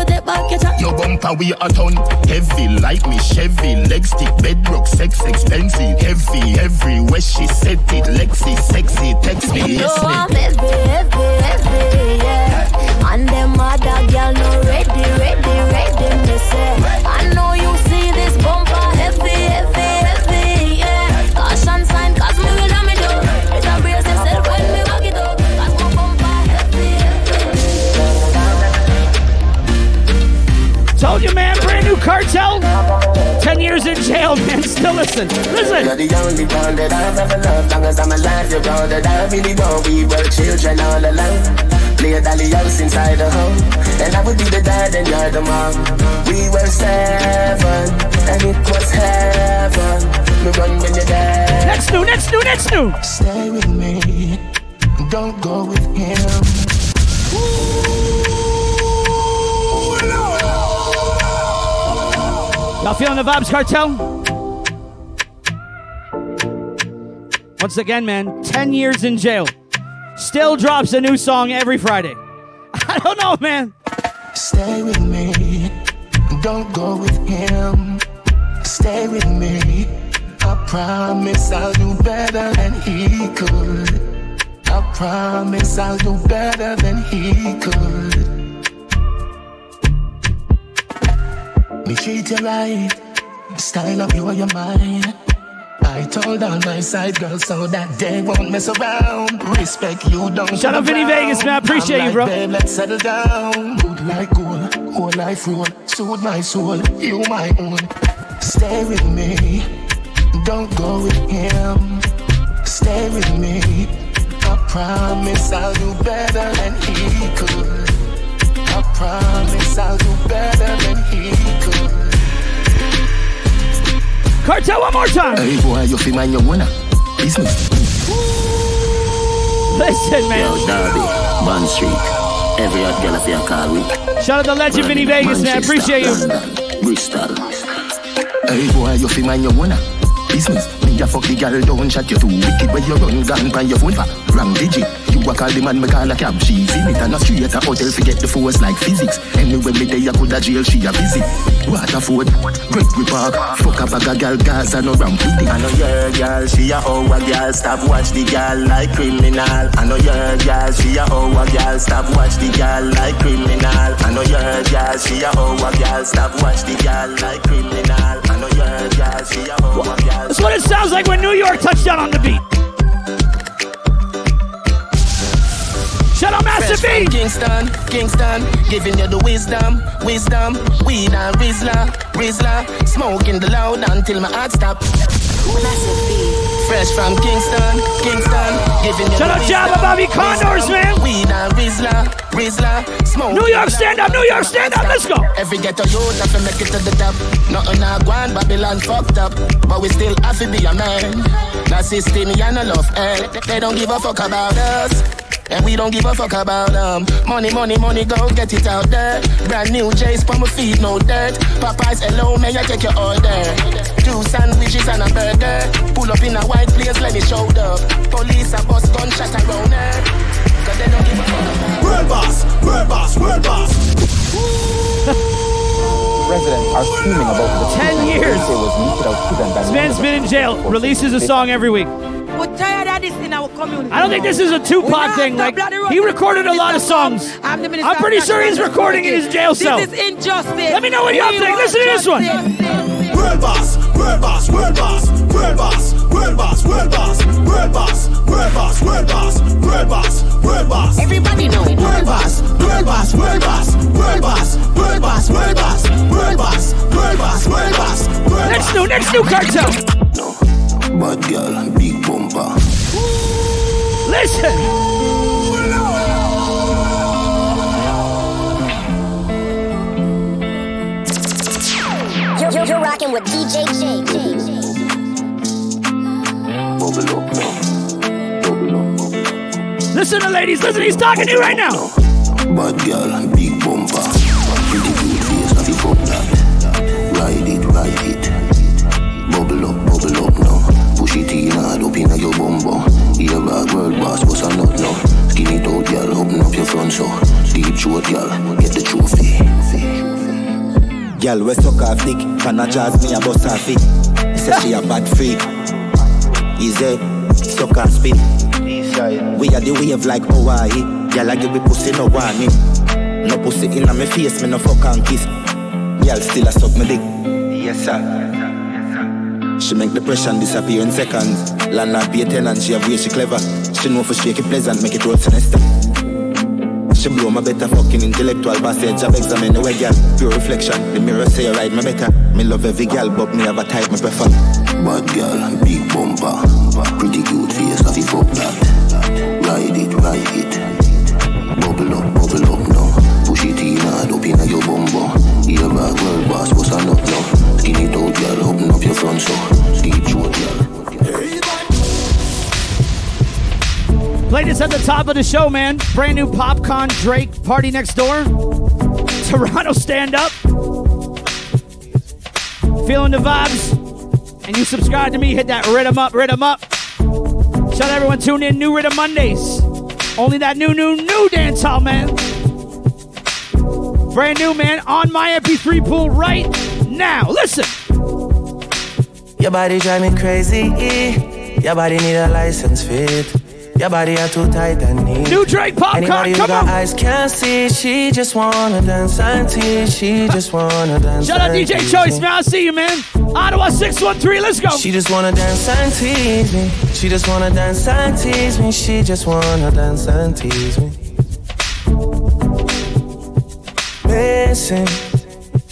it back your bumper we a ton. Heavy like me Chevy leg stick bedrock sex expensive. Heavy everywhere she said it. Lexi sexy text me yes I'm me. Heavy, heavy, heavy, yeah. And them other girl no ready, ready, ready, me say. I know Told you, man. Brand new Kartel. 10 years in jail, man. Still listen. Listen. You're the only one that I've ever loved Long as I'm alive, you're all that I really want We were children all along Play a dolly house inside the home And I would be the dad and you're the mom We were seven And it was heaven We run when you're dead Next new, next new, next new Stay with me Don't go with him Y'all feeling the vibes, Kartel? Once again, man, 10 years in jail. Still drops a new song every Friday. I don't know, man. Stay with me Don't go with him Stay with me I promise I'll do better than he could I promise I'll do better than he could Me treat you right Style up you your mind I told all my side girls so that they won't mess around. Respect you, don't Shout out Vinny Vegas, man. I appreciate I'm you, bro. Babe, let's settle down. Good like gold, whole life roll. Soothe my soul, you my own. Stay with me, don't go with him. Stay with me. I promise I'll do better than he could. I promise I'll do better than he could. Kartel, one more time. Hey boy, you feel man, you wanna business. Listen, man. Yo, Derby, Bond Street. Every hot girl of your car week. Shout out to Legend Vinny Vegas, man. Appreciate you. Bristol. Hey boy, you feel man, you wanna business. Me a fuck the girl, don't shut you too wicked when you run gun by your phone for wrong digit. You a call the man, me call a cab. She in it and a street a hotel forget the force like physics. Anyway, me day I could a jail, she a visit. Waterford, Gregory Park, fuck a bag a girl, Gaza no ramp with it. I know your girl, she a a girl, stop watch the girl like criminal. I know your girl, she a a girl, stop watch the girl like criminal. I know your girl, she a a girl, stop watch the girl like criminal. I know your girl, she a hoe girl. That's what it sounds like when New York touched down on the beat. Shout out Master B. Kingston, Kingston, giving you the wisdom, wisdom, weed and Rizla, Rizla, smoking the loud until my heart stop. Fresh from Kingston, Kingston, giving you Shout out Jabba Bobby Condors, man. Weed and Rizla, Rizla, smoking New York, stand up, New York, stand up, let's go. Every ghetto youth have to make it to the top. Nothing a go on, Babylon fucked up, but we still have to be a man. That system, you no love, eh? They don't give a fuck about us. And we don't give a fuck about them. Money, money, money, go get it out there. Brand new J's for my feet, no dirt. Popeyes, hello, may I take your order? Two sandwiches and a burger. Pull up in a white place, let me show up. Police a bus gunshot around her. Cause they don't give a fuck. World boss, world boss, world boss. Residents are fuming about the 10 years. They was meted out to them by This man's been in jail, releases a song every week. We're tired of this in our community. I don't think this is a Tupac thing. Like he recorded a lot of songs. I'm, I'm pretty sure he's recording in his jail cell. This is injustice. Let me know what y'all think. want Listen to this one. justice. World boss, world boss, world boss, world boss, world boss, world boss, world boss, world boss, world boss, world boss, world boss. Everybody know it. World boss, world boss, world boss, world boss, world boss, world boss, world boss, world boss, world boss, Next new, next new Kartel. Bad girl, big bumper. Listen. You're, you're, you're rocking with DJ J. Bubble up. Listen to ladies. Listen, he's talking to you right now. Bad girl, Bag world boss, what's a nut now? Skin it girl, open up your front so. Deep throat, girl, get the trophy. Girl, we suck off dick, can I jazz me a bust her feet? Say she a bad freak. Easy, suck and spit. We are the wave like Hawaii. Girl, I give me pussy no warning. No pussy inna me face, me no fuck and kiss. Girl, still a suck me dick. Yes sir. She make depression disappear in seconds. Landlord pay tenant, she have way she clever. She know for shake it pleasant, make it road sinister. She blow my better fucking intellectual passage examine the way girl Pure reflection The mirror say you ride me better Me love every girl But me have a type me prefer Bad girl, big bumper. Pretty cute face, have you fuck that? Ride it, ride it. Bubble up, bubble up now. Push it in hard up inna your bumbo. Here bag world boss, what's a nut now? Skin it girl, up your front so. Deep. This at the top of the show, man. Brand new Popcaan Drake PartyNextDoor. Toronto Stand Up. Feeling the vibes. And you subscribe to me, hit that rhythm up, rhythm up. Shout out everyone tune in. New Rhythm Mondays. Only that new, new, new dance hall, man. Brand new, man. On my MP3 pool right now. Listen. Your body drive me crazy. Your body need a license fit. Your body are too tight and neat. New Drake Popcaan, Anybody who come got on. eyes can't see. She just wanna dance and tease. She just wanna dance. Shout out DJ tease Choice, man. I see you, man. Ottawa 613, let's go. She just wanna dance and tease me. She just wanna dance and tease me. She just wanna dance and tease me. Missing,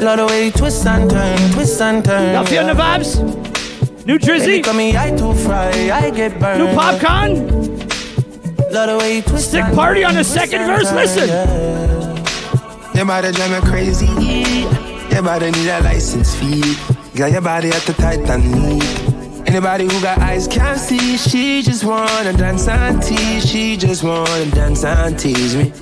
Love the way you twist and turn, twist and turn. Y'all feeling the vibes? New Drizzy. Baby, me eye too fry, I get burned. New Popcaan. Love the way you twist Sick and party on the second verse. turn, Listen. yeah. Your body drive me crazy. Your body need a license fee. Got your body at the Titanic. Anybody who got eyes can't see. She just wanna dance and tease. She just wanna dance and tease me.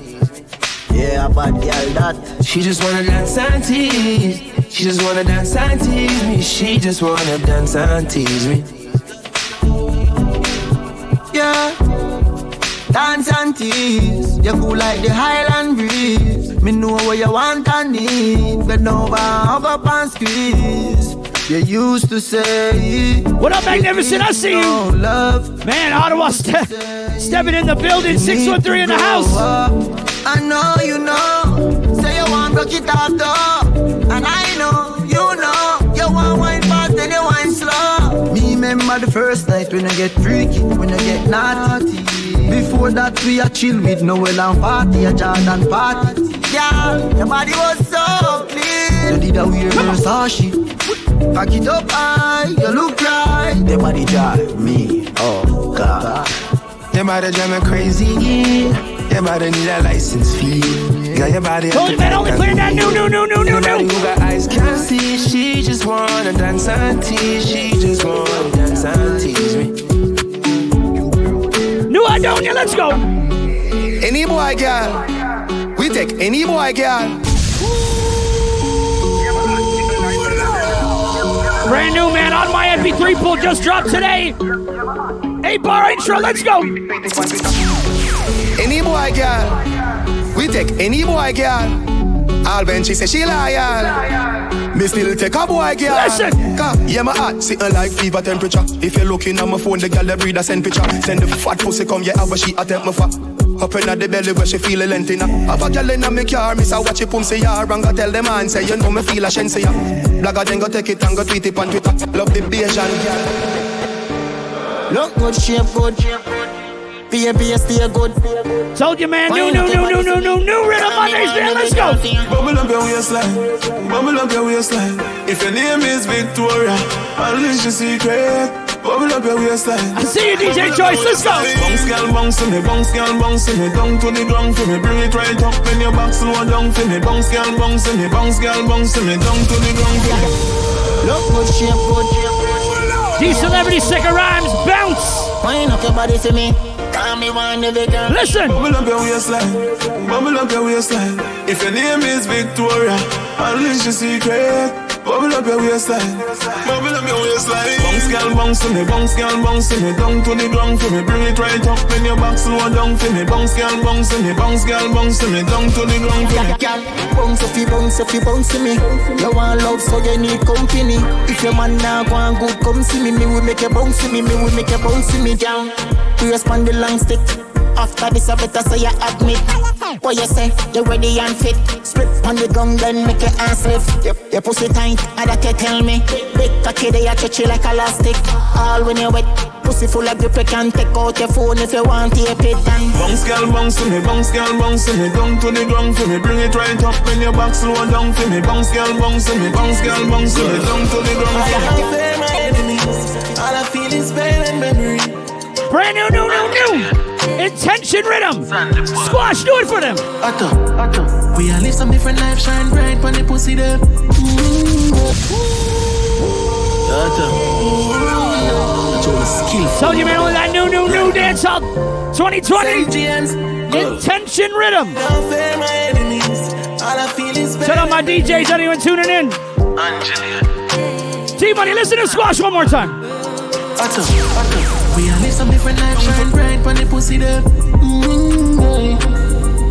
Yeah, bad girl that. She just wanna dance and tease. She just wanna dance and tease me. She just wanna dance and tease me. Yeah. Dance and tease. You cool like the Highland breeze. Me know what you want and need. Bend over, hug up and squeeze. You used to say. What up, Magnificent? I see you. Love. Man, Ottawa ste- stepping in the building. 613 in the house. I know you know. Say you want broke it off though. And I know, you know. You want wine fast and you wine slow. Me remember the first night when I get freaky, when I get naughty. Before that we a chill with Noel and party, a Jordan party. Yeah, your body was so clean. You did a weird Versace. Pack it up high, you look right. Your body drive me, oh God. Your body drive me crazy. Your body need a license fee. Got your body at Told the you, man, only playing that new, new, new, new, new, Anybody new. who got eyes can't see. She just wanna dance and tease. She just wanna dance and tease me. New Adonia, let's go. Any boy, girl. We take any boy, girl. Brand new, man, on my MP3 pool just dropped today. Eight bar intro, let's go. Any boy, girl. We take any boy, girl. All when she say she loyal. Me still take a boy, girl. Listen. Cause, yeah, my heart sitting like fever temperature. If you're looking at my phone, the girl that breed a send picture. Send the fat pussy come, yeah, but she attempt my fat. Up in the belly where she feel a length in her. Have a girl in a me car, miss a watch it pum say ya. And go tell the man, say you know me feel a shen say ya. Blogger then go take it and go tweet it on Twitter. Love the Bayesian girl. Look good, shape good. Baby, stay good. Told you, man, new, new, new, new, new, new, new rhythm Mondays, man, let's go. Bubble up your waistline, bubble up your waistline. If your name is Victoria, unleash your secret. Bubble up your waistline. I see you, DJ Choice, let's go. Bounce, girl, bounce to me, bounce, girl, bounce to me, down to the ground for me, bring it right up when your back slow down for me, bounce, girl, bounce to me, bounce, girl, bounce to me, down to the ground for me. Look good, shape good. These celebrity sticker rhymes bounce. Wind up your body for me. Call me one of the girl. Listen. Bubble up your waistline, bubble up your waistline. If your name is Victoria, unleash your secret. Bubble up your waistline, bubble up your waistline. Bounce, girl, bounce to me, bounce, girl, bounce to me, down to the ground for me, bring it right up when your back slow down for me. Bounce, girl, bounce to me, bounce, girl, bounce to me, down to the ground for me. Girl, bounce if you bounce if you bounce to me. You want love, so you need company. If your man now go and good, come see me. Me will make you bounce to me. Me will make you bounce to me, girl. We respond the long stick. After this, I better say you admit. What you say? You ready and fit. Split on the gong, then make your ass lift. Your, your pussy tight, I that you tell me. Big cocky, they are stretchy like elastic. All when you wet. Pussy full of grip, you can take out your phone if you want to tape it and Bounce, girl, bounce to me, bounce, girl, bounce to me, down to the ground for me, bring it right up when your back slow down for me. Bounce, girl, bounce to me, bounce, girl, bounce to me, down to the ground for me. my enemies. All I feel is pain and memory. Brand new, new, new, new. Intention rhythm. Squash, do it for them. Otto, Otto. We all live some different life, shine bright on the pussy them. Told you, man, only that new, new, new dance hall 2020. Intention rhythm. Shout out my DJs, anyone tuning in. T Money, listen to Squash one more time. Otto, Otto. We all live some different life, shine bright on the pussy them. Mm-hmm.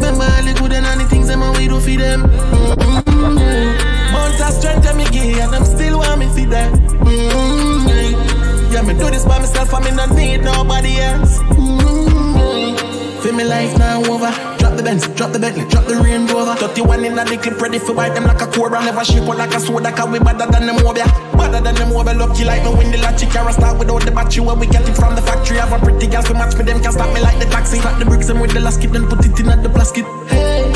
Remember all the good and all the things them and we do for them. Mm-hmm. Months of strength and me give and them still want me for them. Mm-hmm. Yeah, me do this by myself and me not need nobody else. Mm-hmm. Feel me life now over. Drop the Benz, drop the Bentley, drop the Range Rover. 31 in the clip ready for bite them like a cobra. Never shake out like a soda, cause we better than them over. Better than them over. Lucky like me when the latchy car start without the battery. Where we get it from the factory. Have a pretty girl to match me, them can stop me like the taxi. Cut the bricks and with the last kit, then put it in at the plastic. Hey,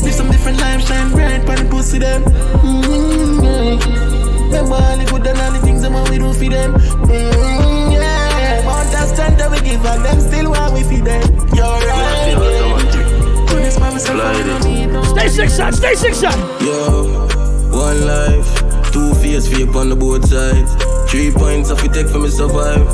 live some different life, shine bright, but the pussy them. Mm-hmm. Remember all the good and all the things that we do for them. Mm, yeah, strength that we give and them still want we feed them. You're right. Yeah. Do this by myself, I don't need no. Stay six son, stay six son. Yo, one life, two face vape on the both sides. Three points if you take for me survive.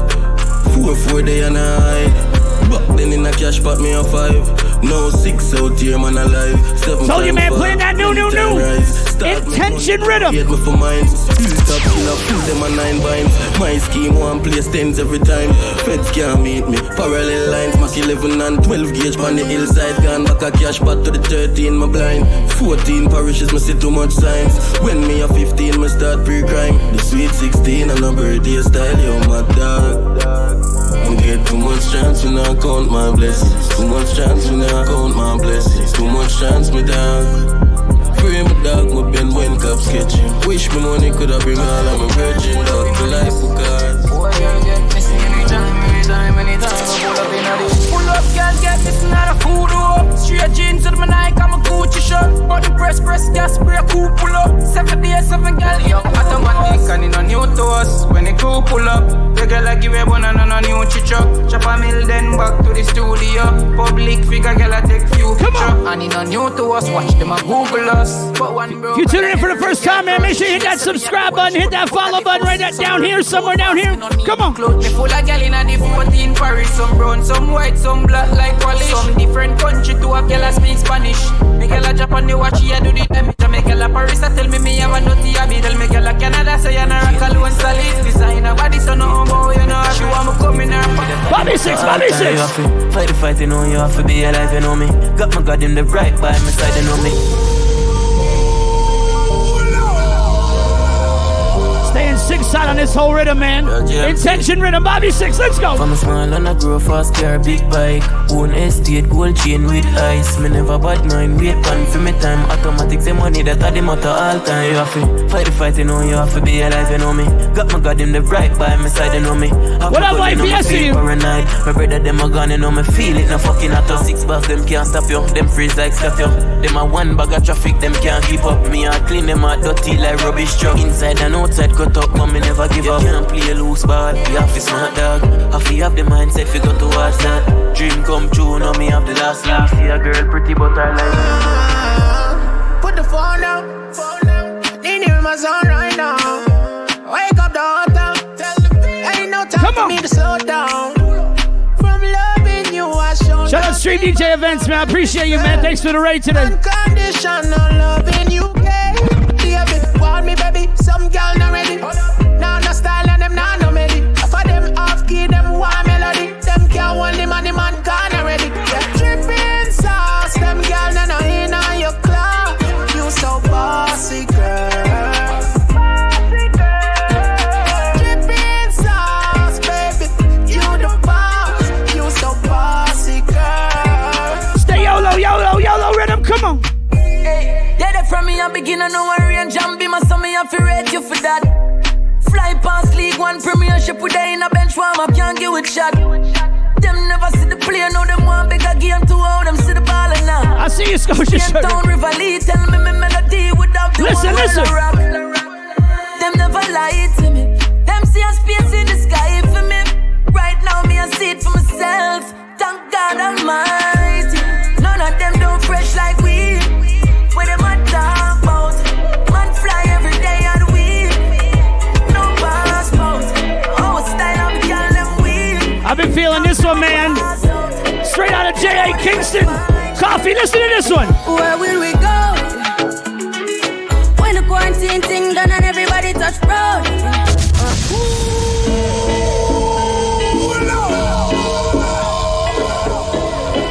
Four, four day and a hide. Back then in a cash pot me a five. No six out here man alive. Seven Told you, man, five. playing that new, new, new. rise. Intention rhythm. Hate me for mine. Stop killer, full them a nine binds. My scheme one place tens every time. Feds can't meet me. Parallel lines, Mac 11 and 12 gauge on the hillside. Gone back a cash pot to the 13, my blind. 14 parishes, me see too much signs. When me a 15, me start pre-crime. The sweet 16 and a birthday style, yo, my dog. Get too much chance when I count my blessings. Too much chance when I count my blessings. Too much chance, me dog. Free my dog, my Ben when cop sketching. Wish me money could have been all of my virgin dog to life for God. Anytime, anytime, I pull up in a up, girl, get this not a food up. Straight jeans with my Nike, I'm a Gucci shirt. Body press, press, gas, spray, cool pull up. Seven days, seven girl, yo. Automatic and it no new to us. When the crew pull up, the girl I give a one and a new chicho. Chop a mill, then back to the studio. Public figure, girl, I take few picture. And it no new to us, watch them a Google us. But one bro. If you tuning in for the first time, man, make sure you hit that subscribe button, hit that follow button right that down here, somewhere down here. Come on. Me full of gal in a 14 Paris Some brown, some white, some black like Wally Some different country to a gal a speak Spanish Me gal a Japan, they watch here do the damage Me gal a Paris, I tell me me have a nutty habit Tell me gal a Canada, say you not rock alone solid Designer body, so no homo, you know She want me come in her Bobby Six, Bobby All time Six. You have to fight the fight, you know you have to be alive, you know me. Got my God in the right by my side, you know me. Six side on this whole rhythm, man. yeah. Intention rhythm, Bobby Six, let's go. From a small and I grow fast, car, big bike. Own estate, gold chain with ice. Me never bad mind, wait pan for me time. Money that are the matter all time. You have to fight the fight, you know you have to be alive, you know me. Got my God the right by my side, you know me. Have What up, you know Yes, you. Paranoid. My brother, them gone, you know me feel it. No fucking at us. Six bars, them can't stop you. Them freeze like. Them a one bag of traffic, them can't keep up. Me a clean them out dirty like rubbish truck. Inside and outside, cut up, but me never give up. Can't play a loose ball, we have to smart dog. Have to have the mindset, fi go towards that. Dream come true, now me have the last laugh. See a girl pretty, but I like Put the phone down, phone down. Need you in my zone right now. Wake up the whole town. Ain't no time for me to slow down. From loving you, I show Shout out Street DJ Events, man. I appreciate you, man. Thanks for the raid today. Unconditional loving you, baby. Want me, baby? Some girl not ready. From me a worry and be my son, me have to rate you for that. Fly past League One Premiership with they in a bench warm up, can't get with shot. Them never see the player, no them want bigger game to how them see the ball and now. I see you, Scotia Sugar. Town River Lee, tell me me melody without the Listen, one listen. Rock. Them never lie to me. Them see a space in the sky for me. Right now, me I see it for myself. Thank God Almighty. None of them don't fresh like been feeling this one, man. Straight out of J.A. Kingston. Koffee, listen to this one. Where will we go? When the quarantine thing done and everybody touch road.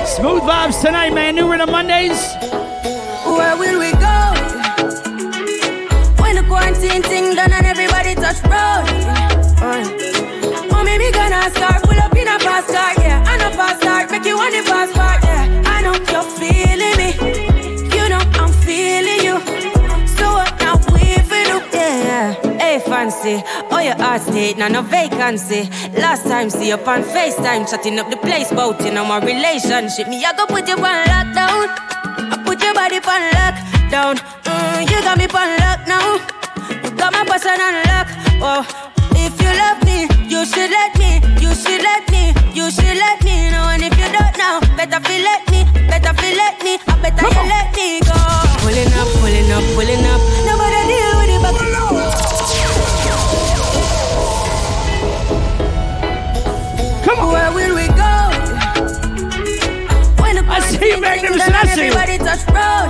Smooth vibes tonight, man. New Rhythm Mondays. Where will we go? Your heart state, now no vacancy. Last time see you on FaceTime, chatting up the place, bout in my relationship. Me, I go put you on lockdown. I put your body on lockdown. Mm, you got me on lock now. You got my person on lock. Oh, if you love me, you should let me, you should let me, you should let me know. And if you don't know, better feel let me, better feel let me, I better you let me see you, Magnificent, I see you. Everybody touch road.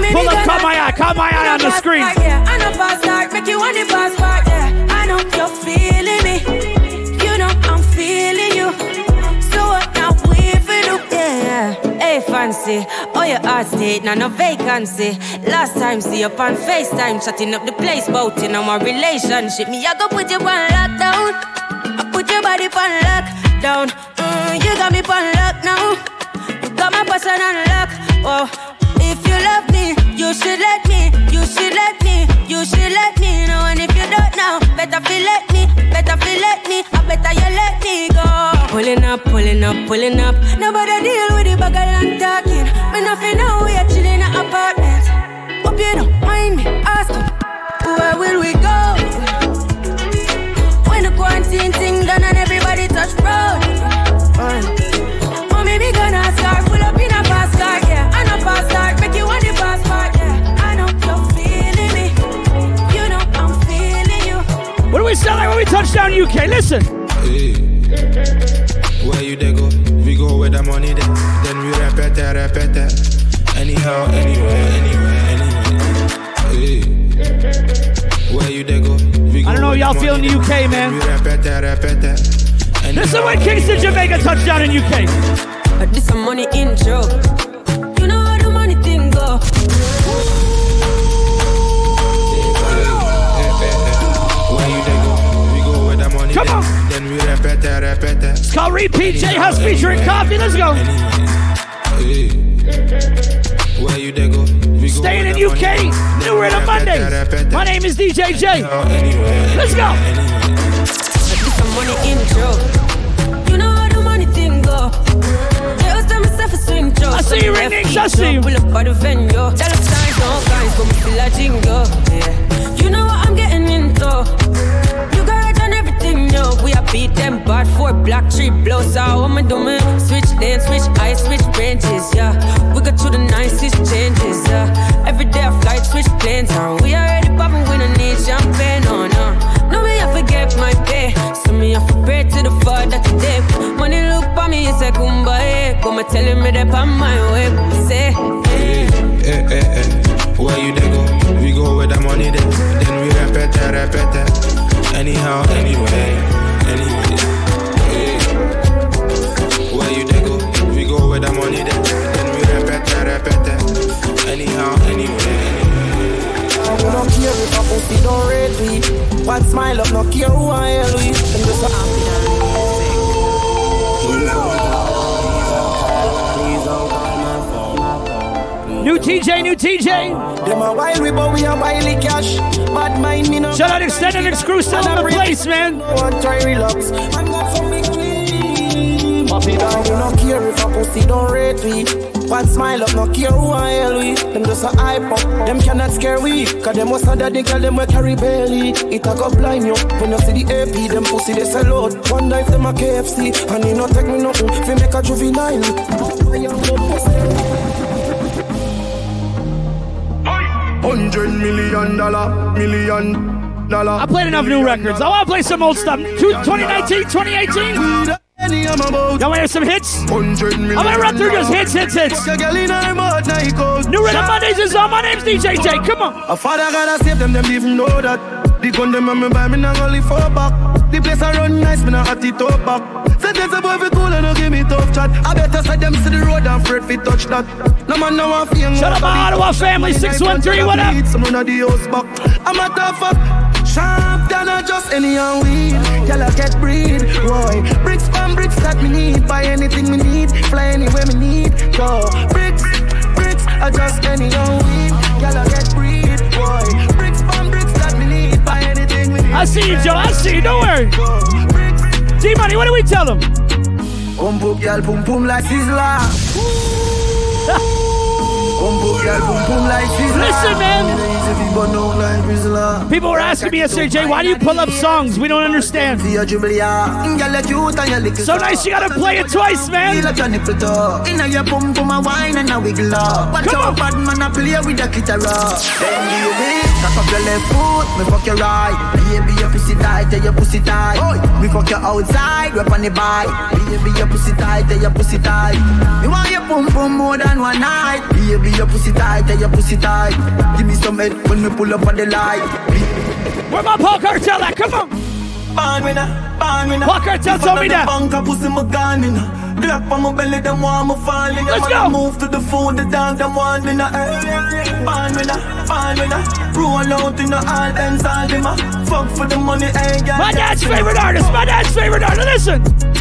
Maybe Pull up, caught my eye, caught my eye on the screen. I know fast start, make you want the fast part, yeah. I know you're feeling me. You know I'm feeling you. So what now we for do? Yeah. Hey, fancy. Oh, your heart state, now no vacancy. Last time, see up on FaceTime, chatting up the place, bout our relationship. Me, I go put you on lockdown. I put your body on lockdown. Mm, you got me on lock now. You got my person on lock. Oh, if you love me, you should let me. You should let me. You should let me know. And if you don't know, better feel let me. Better feel let me. I better you let me go. Pulling up, pulling up, pulling up. Nobody deal with the bag I'm talking. Me nothing know we are chilling in an apartment. Hope you don't mind me What do sound like when we touch down UK? Listen. Hey. Where you they go? We go where the money there. Then we repeat it, repeat it. Anyhow, anywhere, anywhere, anywhere. Hey. Where you they go? We I don't know how y'all feel in the UK, man. We repeat it, repeat it. Listen when Kingston, Jamaica touchdown in UK. But this some money intro. You we repeat it, repeat it. It's called Repeat J Hus featuring Koffee. Let's go. Where you they go? Staying in the UK. New we Rhythm repeat it, Mondays. My name is DJ J. Let's go. But some money intro. You know how the money thing go. Girls tell myself a swing throw. I see you, Nicks, I see you. Pull up by the venue. Signs, no guys, but me feel jingle. Yeah. You know what I'm getting into. We are beat them bad for black tree blows out. What am I doing? Switch lanes, switch eyes, switch branches, yeah. We got to the nicest changes, yeah. Every day I fly, switch planes, and we already popping, when I need champagne, oh no. No, me, I forget my pay. So me, I for pray to the Father that today. Money look for me, it's a kumbaya. Come telling me that I'm my way. Say, hey. Eh, eh, eh. Where you they go? We go where the money there. Then we repeat it, it. Anyhow, anyway, anyway. Where you they go? We go where the money there. Then we repeat it, repeat. Anyhow, anyway, I don't care if a pussy don't rate me. What smile up, no care who I with. Them just a happy New TJ, new TJ. Them a but we a wily cash. Bad mind me no. Shout out Extended And in I the place, man. No one try relax. I'm not some big dream. Papi down, we no care if a pussy don't rate we. Bad smile up, no care who I hell we. Them just a hype up, them cannot scare we. Cause them was under the girl, them will carry belly. It a go blind you. When you see the AP, them pussy they sell out. One knife, them a KFC. And it no take me nothing, fi make a juvenile. Hundred million dollar, million dollar. I played enough new records. I want to play some old stuff. 2019, 2018. Y'all want to hear some hits? I'm going to run through just hits, hits, hits. New Rhythm Mondays is on. My name's DJ J. Come on. A father gotta save them, them even know that. The gun them and me buy me not only for back. The place I run nice, me not at it up back. Sentence a boy fi cool and no give me tough chat. I better side them to the road and afraid fi touch that. No man no want fi Shout out my Ottawa family, 613, what up? Some run of the house back. I'm a tough fuck. Sharp than a just any and weed. Y'all get breed, boy. Bricks from bricks that me need. Buy anything me need. Fly anywhere me need. Go bricks, bricks. I just any and weed. Y'all get breed, boy. Bricks from bricks that me need. Buy anything me need. I see you, Joe. I see you. Don't worry. G Money, what do we tell them? Boom boom, girl, boom boom like Sizzler. Listen, man. Easy fi burn out like Rizla. People were asking me yesterday, Jay, why do you pull up songs? We don't understand. See your dribble, yeah. Girl, you cute and you little So nice, you gotta play it twice, man. Feel like your nipple toe. Inna your pum pum a wine and a wiggle up. Watch Come on. bad man play with the clitoris. Baby, cock up your left foot, me fuck your right. Baby, your pussy tight, tell your pussy tight. Me fuck your outside, on the bike. Baby, your pussy tight, tell your pussy tight. Want your pum pum more than one night. Baby, your pussy tight, tell your pussy tight. Give me some head when me pull up on the light. Where my Paul Kartel at? Come on. Born a, born a. Paul Kartel told me that. Bank a pussy my gun in. Glock on my belly, them want me fall in a. Let's go. Move to the phone, the dog, them want in a. Born with a, born a. Roll out in a all dance all them. Fuck for the money, hey girl. My dad's favorite artist. My dad's favorite artist. Listen.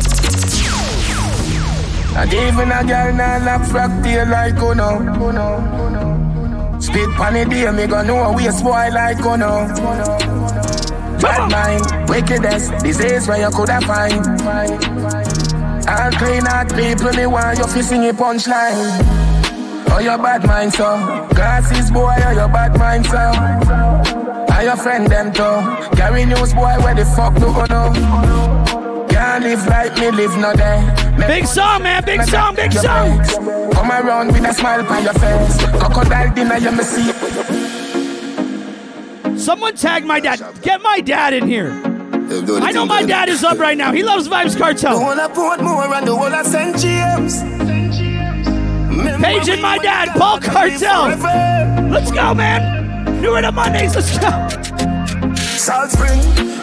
Not even a girl nah lock frack tail like Uno. Spit pan the day, me go know a spoil like Uno. Bad mind, wickedness, disease where you coulda find. All clean out people, me want you fi sing a punchline. Oh, your bad mind, so Glasses boy, oh, your bad mind, so Are your friend them too? Carry news boy, where the fuck do you know? Can't live like me, live no day. Big song, man. Big song. Big song. Come around with a smile on your face. Crocodile dinner, you me see. Someone tag my dad. Get my dad in here. I know my dad is up right now. He loves Vybz The Kartel. whole of Portmore and the whole of St. James. Paige and my dad, Paul Kartel. Let's go, man. New Rhythm Mondays. Let's go. Salt Spring,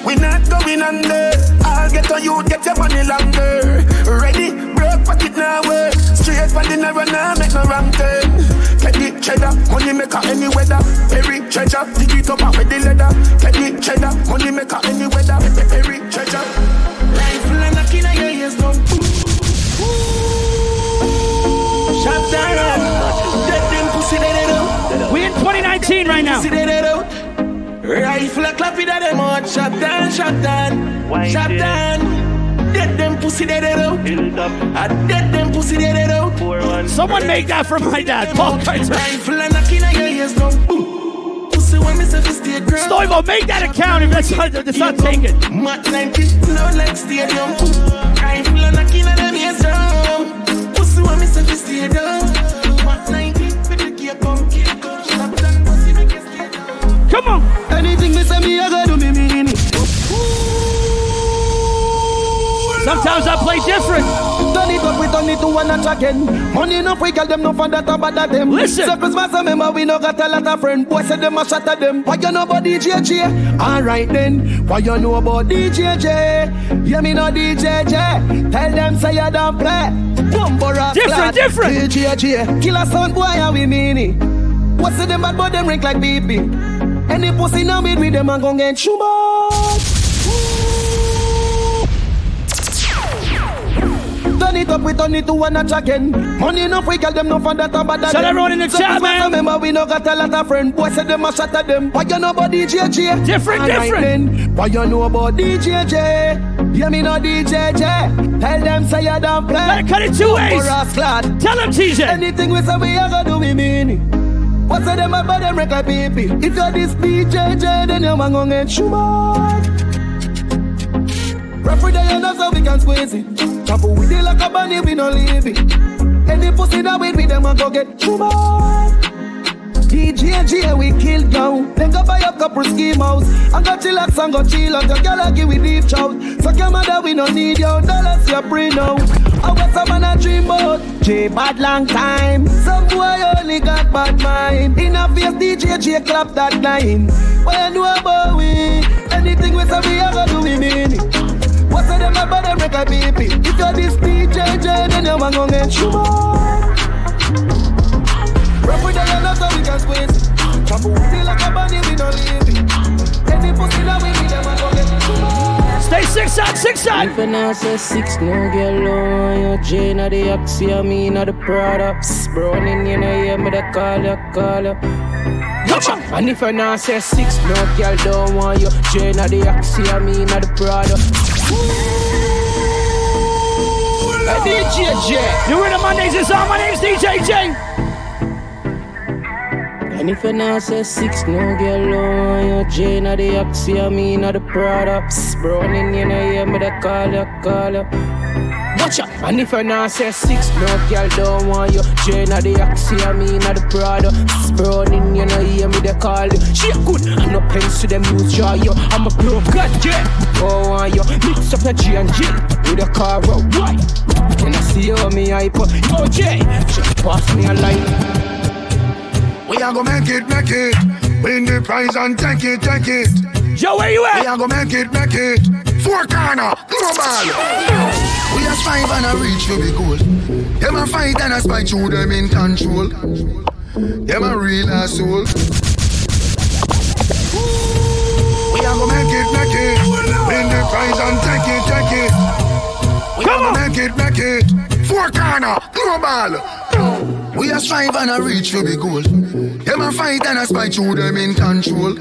we not going under. I'll get on you, get your money longer. Ready, broke pocket now work. Straight for the narrow now, make no wrong turn. Get the cheddar, money maker any weather. Perry treasure, dig it up and with the leather. Get the cheddar, money maker any weather. Perry treasure. Life like knocking on your ears down. Shut down. Dead them pussy it out. We in 2019 right now. Rifle a clap it at them out. Shut down, shut down. Shut down. Dead them pussy dead it out. I dead them pussy dead it out. Someone make that for my dad, Paul Kartel. Rifle a knocking on your ears down. Boom. Pussy when me say stay girl. Stoivo, make that account if that's not, that's not taken. Mat 90, low like stadium. Rifle a knocking on them ears down. Pussy when me say stay down. Mat 90, with the gear come, gear come. Shut Sometimes I play different. Turn it up, we turn it to one notch again. Money enough, we got them no fun that about that them. Listen. So Christmas, remember we no got a lot of friend. Boy said them a shot at them. Why you know about DJ J? Alright then. Why you know about DJ J? Yeah, me know DJ J. Tell them say you don't play. Bumbo rock Different, lad. different. DJ J. Killer sound boy, how we mean it. What's them bad boy them rank like BP? Any pussy now meet with them and gon' get shumbot. Turn it up, we turn it to one notch again. Money enough, we got them no fun that about that. Shout everyone in the so chat, man. Remember, we no got a lot of friend. Boy said them a shot at them. Why you know about DJ J? Different, Alright different. Then. Why you know about DJ J? Yeah, me know DJ J. Tell them say you don't play. Gotta cut it two ways. For. Tell him, TJ. Anything we say, we a go do, we mean it. What's them about them record baby? If you're this DJ J, then you're gon' get shumbot. Referee day and that's how we can squeeze it. Couple with it like a bunny, we no leave it. Any pussy that with me, them a go get shumbot. DJ J, we kill down. Then go buy a couple scheme house. And go chillax and go chill out. Your girl a give we deep chow. So come mother, we no need your dollars, your brain now. I was some man a dream about. J bad long time. Some boy only got bad mind. In a face DJ J clap that line. What you know about we? Anything we say we a go do we mean it. What's them about them break a baby? If you're this DJ then you're gon' get shumbot. Rap with the yellow so we can squeeze. Chop with it like a bunny, we don't leave. Any pussy that we need, them a go get shumbot. Stay six side, six side. If I say six, no girl, no, you Jane of the Oxy, I mean of the products. Browning, you know, hear me, the call you, call you. And if I now say six, no girl don't want you. Jane of the Oxy, I mean of the product. DJ J. New Rhythm Mondays is on. My name's DJ J. And if you not say six, no girl, no, you Jane of the Oxy, I mean, of the products. Browning, you know, hear me, they call you, call you. Watch out. And if I not say six, no girl don't want you. Jane of the Oxy, I mean the Prada. Browning, you know, hear me, they call you. She good, I'm not pencil them use jaw you. I'm a pro, god yeah. Don't want you. Mix up your G and G with a car out. Why? Can I see you, me hype? Yo, Jay, just pass me a light. We are gonna make it, make it. Win the prize and take it, take it. Joe, where you at? We are gonna make it, make it. Four corner, global. We are strive and a reach for the goal. Them a fight and a spite through them in control. Them a real asshole. We are gonna make it, make it. Win the prize and take it, take it. We are gonna make it, make it. Four corner, global. We are strive and a reach for the goal. Them a fight and a spite through them in control.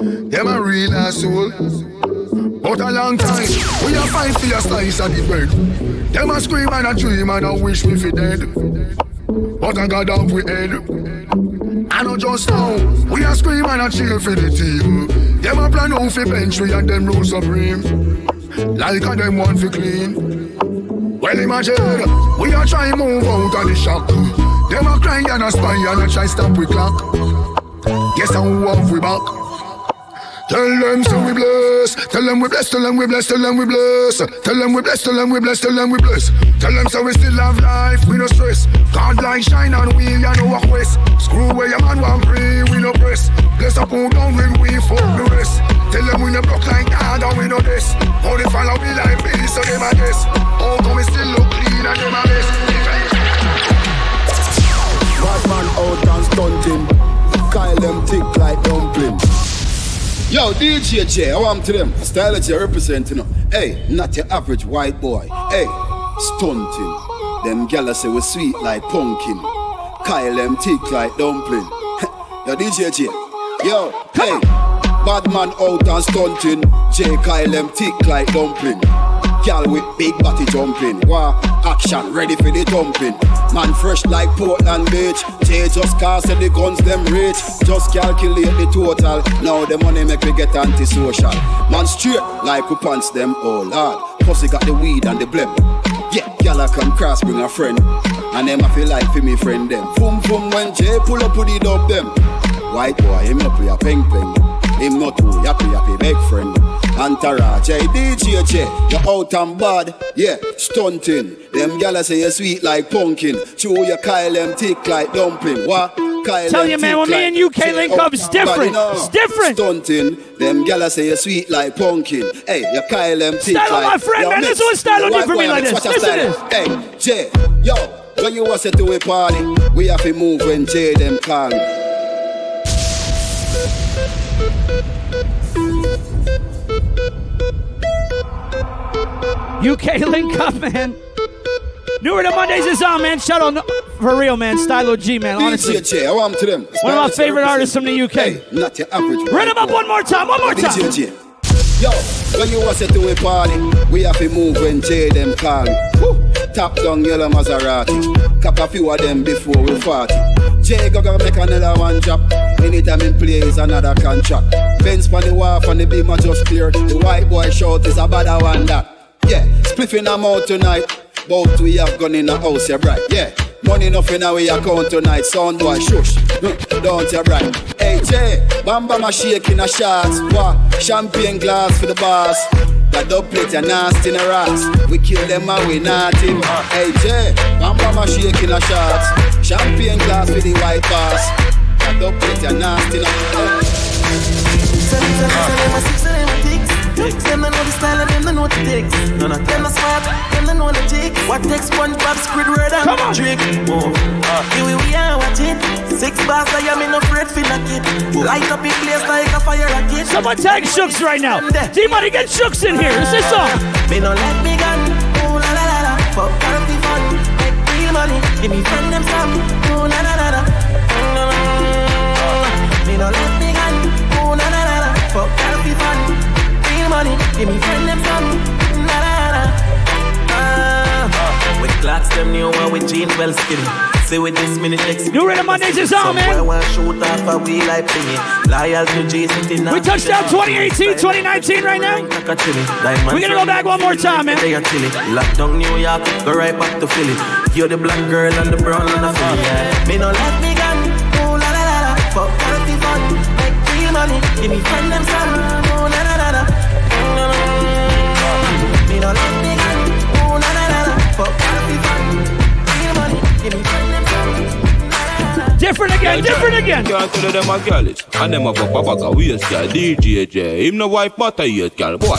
Them a real asshole. But a long time, we a fight for a slice of the bread. Them a scream and a dream and a wish we fi dead. But I got off we head. I know just now, we a scream and a cheer for the team. Them a plan out fi bench we and them rule supreme. Like a them want fi clean. Well imagine, we are trying move out of the shock. Them a cry and a spy and a try stop we clock. Guess how we back? Tell them so we bless. Tell them we bless. Tell them we bless. Tell them we bless. Tell them we bless. Tell them we bless. Tell them we bless. Tell them so we still have life. We no stress. God like shine on we ya know what quest. Screw where your man want free. We no press. Bless up who down when we fuck the rest. Tell them we no block like God and we no this. Only follow we like me so them a guess. Oh, come we still look clean and them a mess. Bad man out and stunting. Kyle them thick like dumpling. Yo, DJ J, I want to them. Style that you represent, you know. Hey, not your average white boy. Hey, stunting. Them gala say we sweet like pumpkin. Kyle them thick like dumpling. Yo, DJ J. Yo, hey. Bad man out and stunting. J Kyle them thick like dumpling. Gal with big body jumping. Wow, action ready for the thumping. Man fresh like Portland Beach. J just cast the guns them rich. Just calculate the total. Now the money make me get antisocial. Man straight like we pants them all hard. Pussy got the weed and the blem. Yeah, gal I come cross bring a friend. And them I feel like for me friend them. Boom boom when Jay pull up with the dub them. White boy him up with a peng peng. Him not too happy happy big friend. Entourage, hey DJ you out and bad, yeah, stunting. Them gala say you're sweet like pumpkin. Chew your Kyle them thick like dumpling. What? Kyle Tell you, man, when me and UK link out up, it's different. It's different. Stunting. Them gala say you're sweet like pumpkin. Hey, you Kyle them thick Style, like. my friend, man, this one style white for me like this. your Listen style. Hey, J, yo, when you was say to a party, we have to move when J them call me. UK link up, man. New Rhythm Mondays is on, man. Shout out for real, man. Stylo G, man. Honestly, DJ I want to them. one of my favorite artists from the UK. Hey, not your average. Run him up one more time. One more time. DJ Yo, when you was at to a party, we have to move when J them call me. Woo. Top down yellow Maserati. Cap a few of them before we party. J go go make another one drop. Anytime in play is another contract. Benz on the wharf and the beam are just clear. The white boy shout is a better one that. Yeah, spliffing them out tonight. Both we have gone in the house, yeah, bright. Yeah, money enough in our account tonight. Sound boy, shush. Don't you bright. Hey, Jay, Bamba ma shaking a shots. What? Champagne glass for the boss. The dub plate, you nasty in a rats. We kill them and we not him. Hey, Jay, Bamba ma shaking a shots. Champagne glass for the white boss. The dub plate, you nasty in Them know the style and them know the takes. None of them are smart, them know the. What takes SpongeBob, Squidward and Come on. Drake? Oh, uh, here we we are watching. Six bars, I am in a afraid feel like it. Light up in place like a fire rocket. Someone tag Shooks right now. D-Money, get Shooks in here. It's this song. Me no let me gun. Oh la la la la. Fuck can't fun. Make real money. Give me friend them some. Oh la la la la. Mm, Me no let money. Give me friend them some. La la la. Ah. With clocks them new one with jeans well skinny. See with this minute next. New Rhythm Mondays is on, man. Somewhere shoot off a wheel like thingy. Loyal to now. We touched down 2018, 2019 right now. We're gonna go back one more time, man. They are chilly. Lockdown New York, go right back to Philly. You're the black girl and the brown and the. Yeah. Me no let me gun. Ooh la la la la. Fuck fun. Make real money. Give me friend them son. Different again, different again. Can't tell them a girl it. And them a go papa a waist girl. DJ J. Him no wife butter yet, girl. Boy.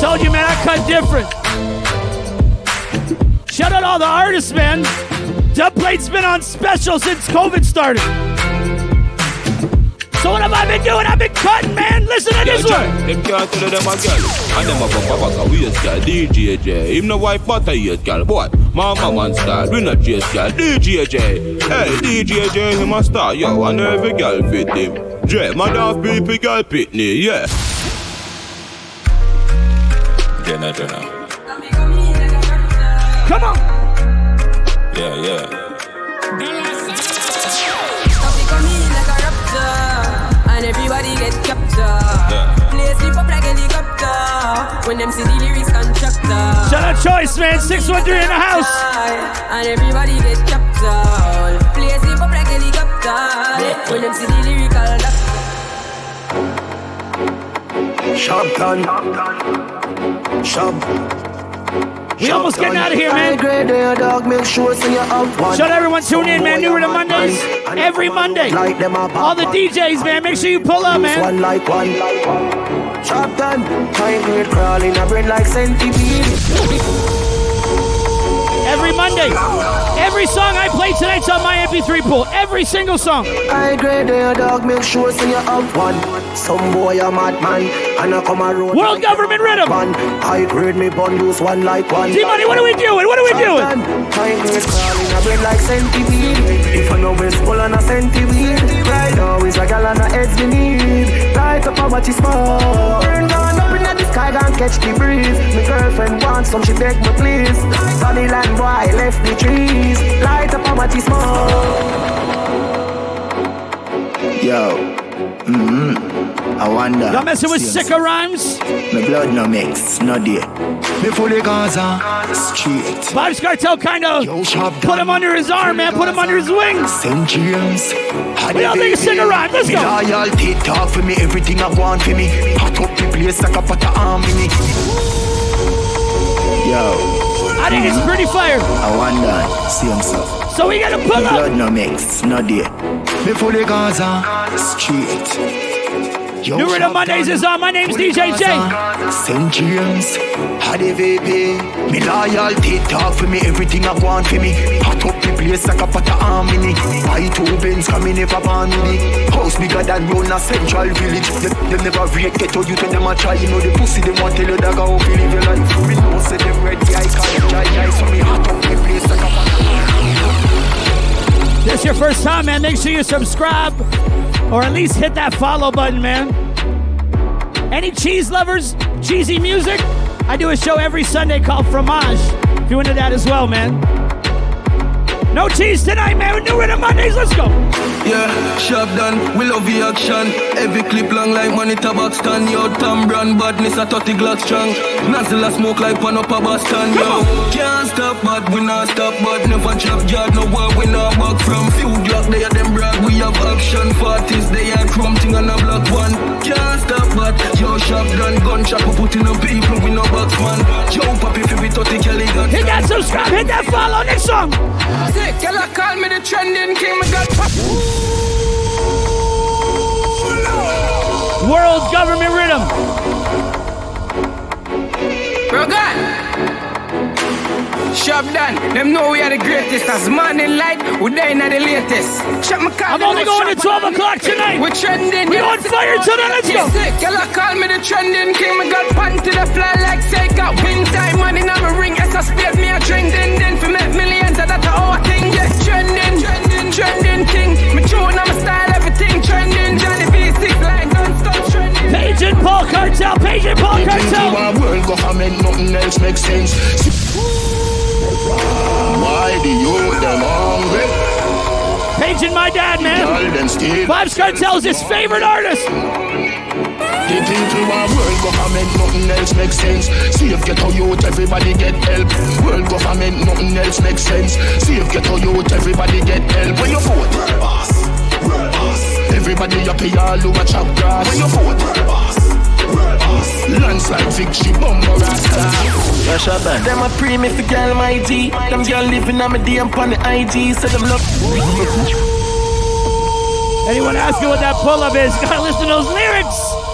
Told you, man, I cut different. Shout out all the artists, man. Dubplate's been on special since COVID started. So what have I been doing? I've been cutting, man. Listen to this one. Them can't tell them a it. And them a go papa a waist girl. DJ J. Him no wife butter yet, girl. Boy. Mama man style. We not chase girl. DJ J. Hey, DJ J. Him a star. Yo, and every girl fit him. J. Man off people girl pitney. Yeah. Jenna, Jenna. Come on. Yeah, yeah. Captured. Up like helicopter when them see the lyrics constructor. Shout out Choice, man. 613 in the house. And everybody get captured. Play sleep up like helicopter when them see the lyrical doctor. Sharp gun. Sharp. We almost getting out of here, man. Grade their dog, make sure so you have one. Shout out everyone tune in, man. New Rhythm Mondays. Every Monday. All the DJs, man. Make sure you pull up, man. One one. Sharp gun. High grade crawling, a brain like centipede. Every Monday. Every song I play tonight's on my MP3 pool. Every single song. High grade their dog, make sure so you have one. Some boy a madman, and I come a road. World government rhythm. High grade me bundles one like one. D-Money, what are we doing? What are we doing? High grade crawling, a brain like centipede. If I know where's full on a centipede. Right now is a gal and a heads we need. Light up watch is small. Burn down up in the sky, and catch the breeze. My girlfriend wants some, she beg me please. Land boy left the trees. Light up watch is small. Yo. Mm-hmm. I wonder. Y'all messing with sicker rhymes? My blood no mix, no day. Me fully Gaza, straight. Vybz Kartel kind of put him under his arm, man. Put him under his wings. St. James. We all think of sicker rhymes. Let's go. Loyalty talk for me, everything I want for me. Hot up the place like a pot of arm in me. Yo. I think it's pretty fire. I wonder, see himself. So we gotta pull Me up. blood no mix, no day. Me fully Gaza, straight. Yo, New Rhythm Mondays is on. My name's DJ J. St. James, had a VP. Me loyalty talk for me, everything I want for me. Hot up the place like a pot of harmony. Buy two bins, come in never born with it. House bigger than round a central village. Them, them never rate ghetto you tell them a try. You know the pussy, them want tell you that how to live your life. Me know say them ready, I can't try. I so me hot up the place like a pot of This your first time, man. Make sure you subscribe or at least hit that follow button, man. Any cheese lovers, cheesy music? I do a show every Sunday called Fromage. If you're into that as well, man. No cheese tonight, man. We New Rhythm Mondays. Let's go. Yeah, shop done, we love the action. Every clip long like monitor box stand. Yo, Tom Brand badness a 30 Glock strong. Nozzle a smoke like pan up a Boston. Yo, can't stop, but we not stop, but never drop yard. No war, we not back from. Few Glock, they are them brag. We have action. 40s, they are chrome thing on a block one. Can't stop, but yo, shop done, gunshot, we putting up people, we no box man. Yo, papi, if we 30 Kelly gun. Hit that subscribe, hit that follow. Next song. Call me the trending king. Me got World Government Rhythm. Bro, God. Shop done. Them know we are the greatest. As morning light, we there in the latest. Shop my car. I'm only going to 12 o'clock tonight. We're trending. We're on fire tonight. Let's go. Sick. Y'all call me the trending king. Me got pan to the fly like say got win time money. Now me ring. As I spade me a drink. Then then for make millions. That that's our thing. Yeah, trending. Trending. Trending king. Me tune, I'm style, everything trending. Johnny V6 like non-stop trending. Agent Paul Cartel Cartel, Page and Paul Into Cartel. a world government, nothing else makes sense. Why the youth them hungry? Page and my dad, man. Tell them still. Vybz Kartel's his favorite artist. Get into a world government, nothing else makes sense. See if get a youth, everybody get help. World government, nothing else makes sense. See if get a youth, everybody get help. When you vote, world boss, world boss. Everybody up here, all over chop grass. When you vote, world boss. Landslide victory, bumper rasta. Rush up and Them a pre me for girl my G Them girl living on me DM on the IG Say them love Anyone asking what that pull-up is, gotta listen to those lyrics.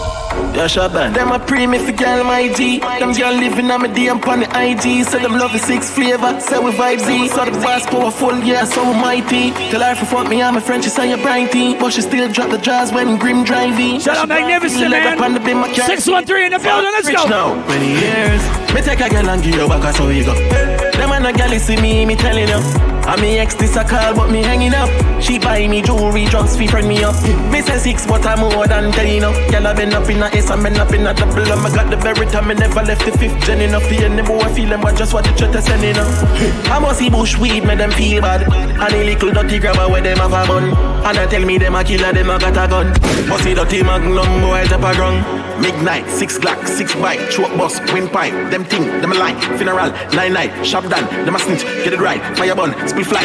Yeah, Shaban. Them a pre me for girl my G. Them girl living on me DM on the IG. Say them love the six flavor. Say we vibe Z. So the boss powerful, yeah, so mighty. Tell her for fuck me, I'm a French, she say you're brighty. But she still drop the jazz when grim driving. Shout out Magnificent, man. 613 in the building, let's Rich go. now, many years. Me take a girl and give you back, so you go. Them and a girl see me, me telling you. And me ex this a call, but me hanging up. She buy me jewelry, drugs, fee friend me up. Me say six, but I'm more than ten, know. Girl, I been up in a ace, I been up in a double. And I got the very time, I never left the fifth gen enough. The end, boy, feel them, but just what the church is sending up. I must see bush weed, make them feel bad. And a little dirty grabber where them have a bun. And I tell me them a killer, them a got a gun. But see dirty magnum, boy, top a ground. Midnight, six clock, six bike, choke bus, windpipe, them thing, them a line, funeral, nine night, shop done, them a snitch, get it right, fire bun, split fly.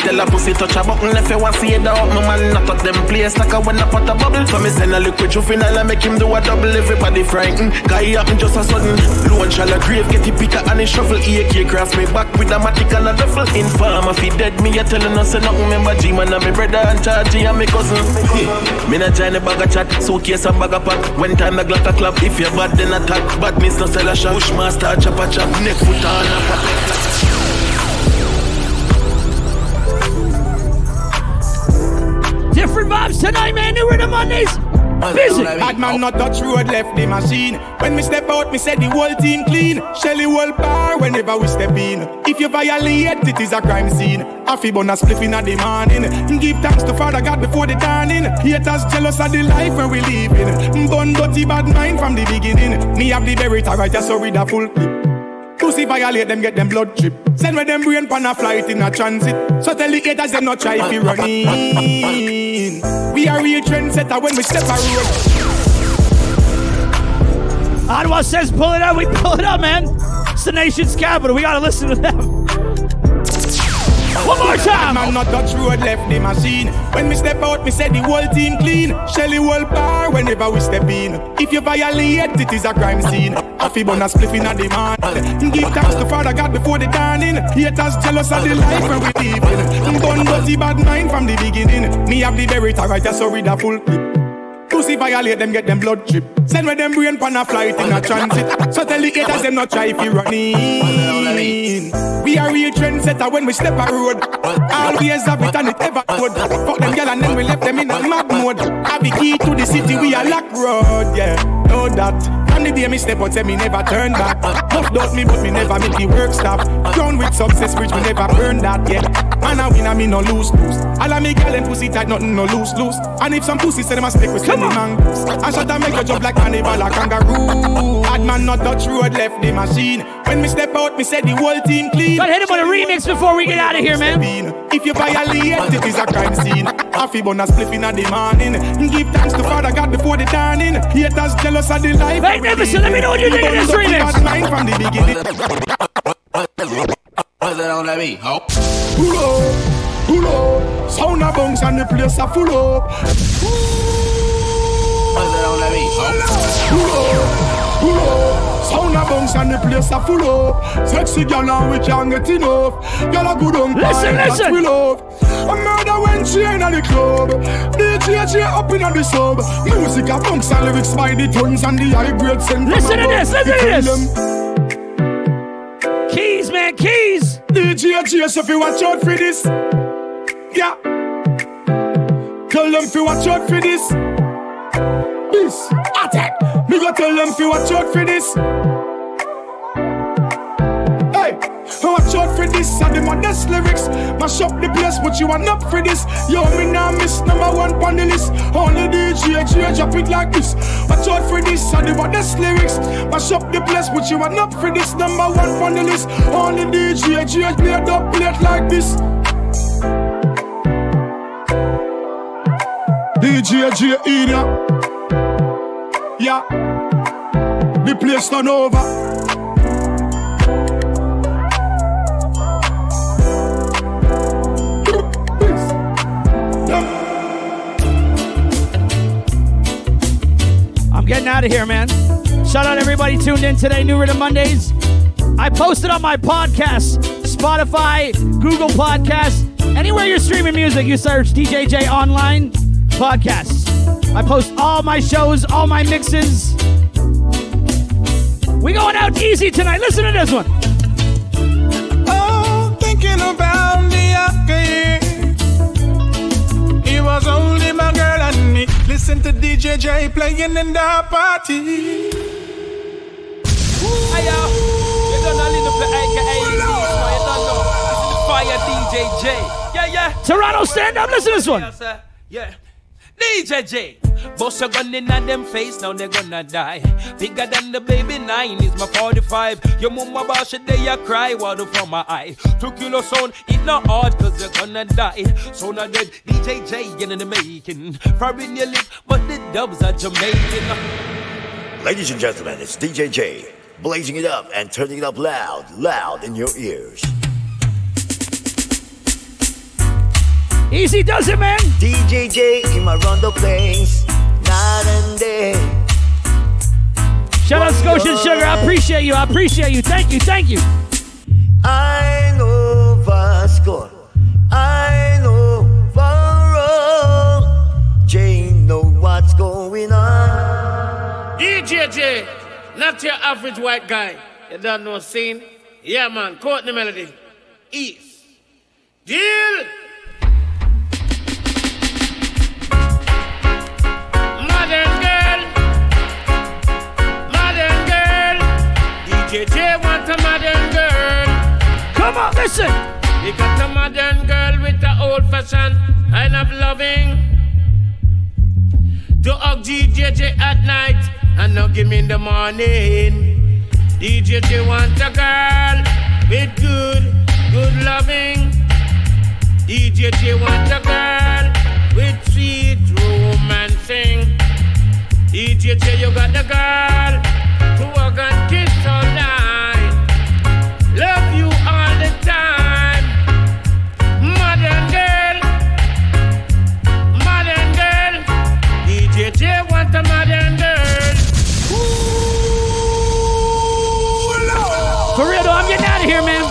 Tell a pussy touch a button if you want see it out, my man not touch them place like a when I put a bubble. So me send a liquid juvenile and make him do a double, everybody frightened. Guy happen just a sudden, low shall a grave, get the picker and he shuffle, AK cross me back with a matic and a duffel. Informer fi dead, me a telling us say nothing, remember G-man and me brother and charge and me cousin. me not join the bag of chat, suitcase and bag of pack, when time the glock a clap, if you bad then attack, bad miss no sell a shot, bushmaster chop a chop, neck foot on a pop. Different vibes tonight, man. New rhythm on this. Visit. Bad man not touch road, left the machine. When me step out, me say the whole team clean. Shelly whole bar whenever we step in. If you violate, it is a crime scene. Afi bun a spliff in the morning. Give thanks to Father God before the dawning. Haters jealous of the life where we living. Bun dirty bad mind from the beginning. Me have the berita right, so read a full clip. Pussy violate them, get them blood drip. Send with them brain pan a flight in a transit. So tell the haters them not try if run in. We are real trendsetter when we step a road. Ottawa says pull it out. We pull it out, man. It's the nation's capital. We gotta listen to them. One more time. Man not touch road, left the machine. When me step out, me say the whole team clean. Shelly whole bar whenever we step in. If you violate, it is a crime scene. Afi bun a spliff in a demand. Give thanks to Father God before the dawning. Haters jealous of the life where we living. Bun dirty bad mind from the beginning. Me have the berita right, so read a full clip. Pussy violate them, get them blood drip. Send with them brain pan a flight in a transit. So tell the haters them not try if you run in. We are real trendsetter when we step a road. Always have it and it ever would. Fuck them girl and then we left them in a mad mode. Have the key to the city, we are lock road, yeah. Know that. From the day me step out, say me never turn back. Much doubt me, but me never make the work stop. Crown with success, which me never burn that, yeah. Man, I win, I me no lose, lose. All of me girl and pussy tight, nothing no loose, loose. And if some pussy say them a stick with skinny mangoes, I shut and make you jump like carnival or kangaroo. Bad man not touch road, left the machine. When me step out, me say the whole team clean. Gotta hit him with a remix before we get out of here, man. If you violate, it is a crime scene. Afi bun a spliff in the morning. Give thanks to Father God before the dawning. Haters jealous of the life. Magnificent, let me know what you think of this remix. Mind from the beginning. What's that on that beat? Oh. Pull up, pull up. Sound a bounce and the place a full up. What's that on that beat? Oh. Pull up, pull up. Sound a bounce and the place a full up. Sexy girl we can't get enough. Girl a good on Listen, listen. we love. A murder when she in the club. DJ J up in the sub. Music a bounce and lyrics by the tons and the high grade send. from Listen to this, listen to this. them, Keys, man, keys. DJ if you watch out for this. Yeah. Tell them if you watch out for this. This. Attack. Me go tell them you watch out for this. Hey, watch out for this, and are this lyrics. Mash up the place, but you are not for this. Yo, me now miss number one on the list. Only DJ, J, drop it like this. Watch out for this, and are this lyrics. Mash up the place, but you are not for this. Number one on the list. Only DJ, J, play up, play it like this. DJ J in ya. Yeah. The place turn over. I'm getting out of here, man. Shout out everybody tuned in today, New Rhythm Mondays. I posted on my podcast, Spotify, Google Podcasts, anywhere you're streaming music, you search DJJ Online Podcasts. I post all my shows, all my mixes. We going out easy tonight. Listen to this one. Oh, thinking about the other It was only my girl and me. Listen to DJ J playing in the party. Hey yo, you don't know little play AKA you don't know. This is the fire DJ J. Yeah, yeah. Toronto, stand up. Listen to this one. Yeah. DJ. Bust a gun in at them face, now they gonna die. Bigger than the baby nine is my 45. Your mama bash it, they a cry, water from my eye. Two kilo sound, it not hard, cause you're gonna die. So not dead, DJ J in the making. Foreign your lip, but the dubs are Jamaican. Ladies and gentlemen, it's DJ blazing it up and turning it up loud, loud in your ears. Easy does it, man. DJ J in my rondo place, night and day. Shout out Scotian Sugar. I appreciate you. I appreciate you. Thank you. Thank you. I know Vasco, I know Varro. J know what's going on. DJ J, not your average white guy. You don't know scene? Yeah, man. Courtney Melody. East. Deal. DJ J want a modern girl. Come on, listen. We got a modern girl with the old fashioned kind of loving. To hug DJ J at night and not give me in the morning. DJ J want a girl with good, good loving. DJ J want a girl with sweet romancing. DJ J, you got the girl to hug and kiss all night. Love you all the time. Modern girl, modern girl. DJ J want a modern girl. For real though, I'm getting out of here, man.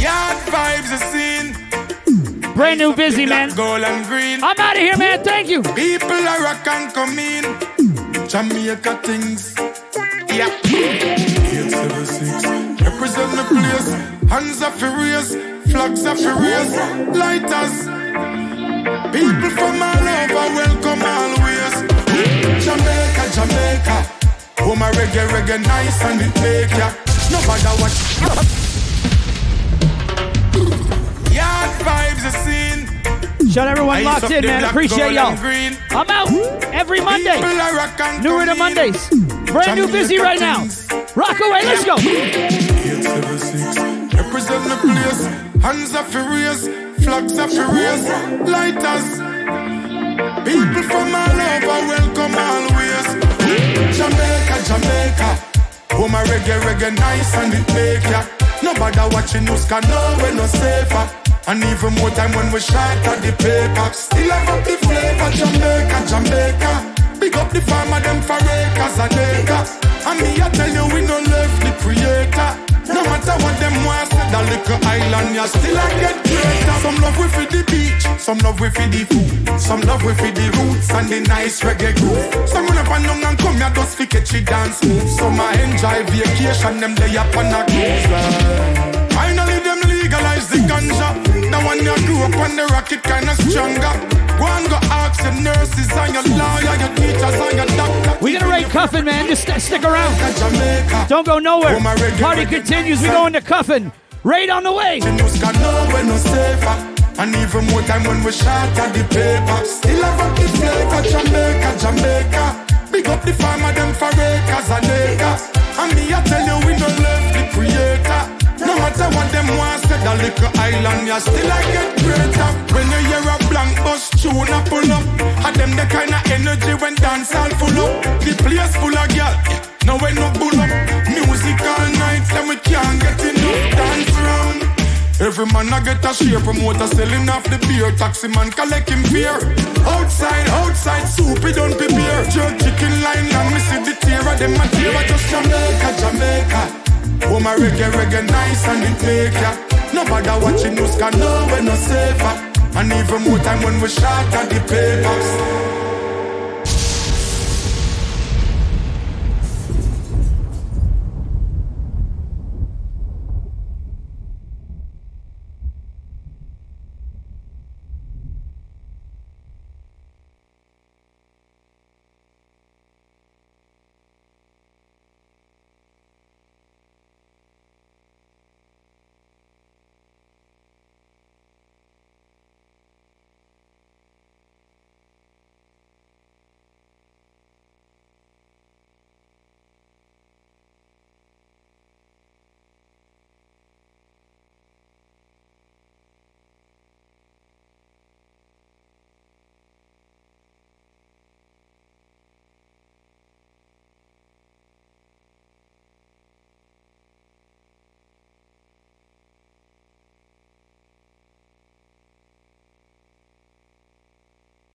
Yard vibes are seen. Brand new busy, man. Gold and green. I'm out of here, man. Thank you. People are rock and come in. Jamaica things. Yeah. 876. Represent the place. Hands are furious. Flags are furious. Lighters. People from all over welcome always. Jamaica, Jamaica. Oh my reggae, reggae nice and it make ya. Nobody watch. Yard vibes are seen. Shout out everyone locked in, man. black, Appreciate y'all. I'm out every Monday. New Rhythm. Mondays. Brand new busy right now. Rock away. Let's go. Represent the place. Hands are furious. Flags are furious. Lighters. People from all over welcome always. Jamaica, Jamaica. Oh my reggae, reggae nice and it make ya. Nobody watching us can know we're no safer. And even more time when we shot at the paper. Still have up the flavor, Jamaica, Jamaica. Big up the farmer, them for acres and acres. And me, I tell you, we no left the creator. No matter what them want, say that little island, you still a get greater. Some love we for the beach, some love we for the food, some love we for the roots and the nice reggae groove. Some run up and down and come here just fi catch it dance move. Some a enjoy vacation, them they up on a cruise. Finally, them legalize the ganja. Now when you grew up on the rocket, kinda stronger. Go and go ask your nurses and your lawyer, your teachers and your doctor. We We're gonna rate Cuffin, man. Just st- stick around. Don't go nowhere. Party continues. We go into Cuffin. Raid on the way. And even more time when we shot at the paper. Still have the flavor, Jamaica, Jamaica. Big up the farmer, them for acres and acres. And me, I tell you, we don't left the creator. No matter what them want, say the little island, you still I get greater. When you hear a blank bus tune a pull up, and them the kind of energy when dance all full up. The place full of girl, now way no bull up. Music all night, then we can't get enough dance round. Every man I get a share promoter selling off the beer. Taxi man collecting beer. Outside, outside, soup it don't prepare. Jerk chicken line and me see the tear of them a tear. Just Jamaica, Jamaica. Oh my reggae, reggae nice and it make ya. Nobody watching news can know we're no safer. And even more time when we shot at the papers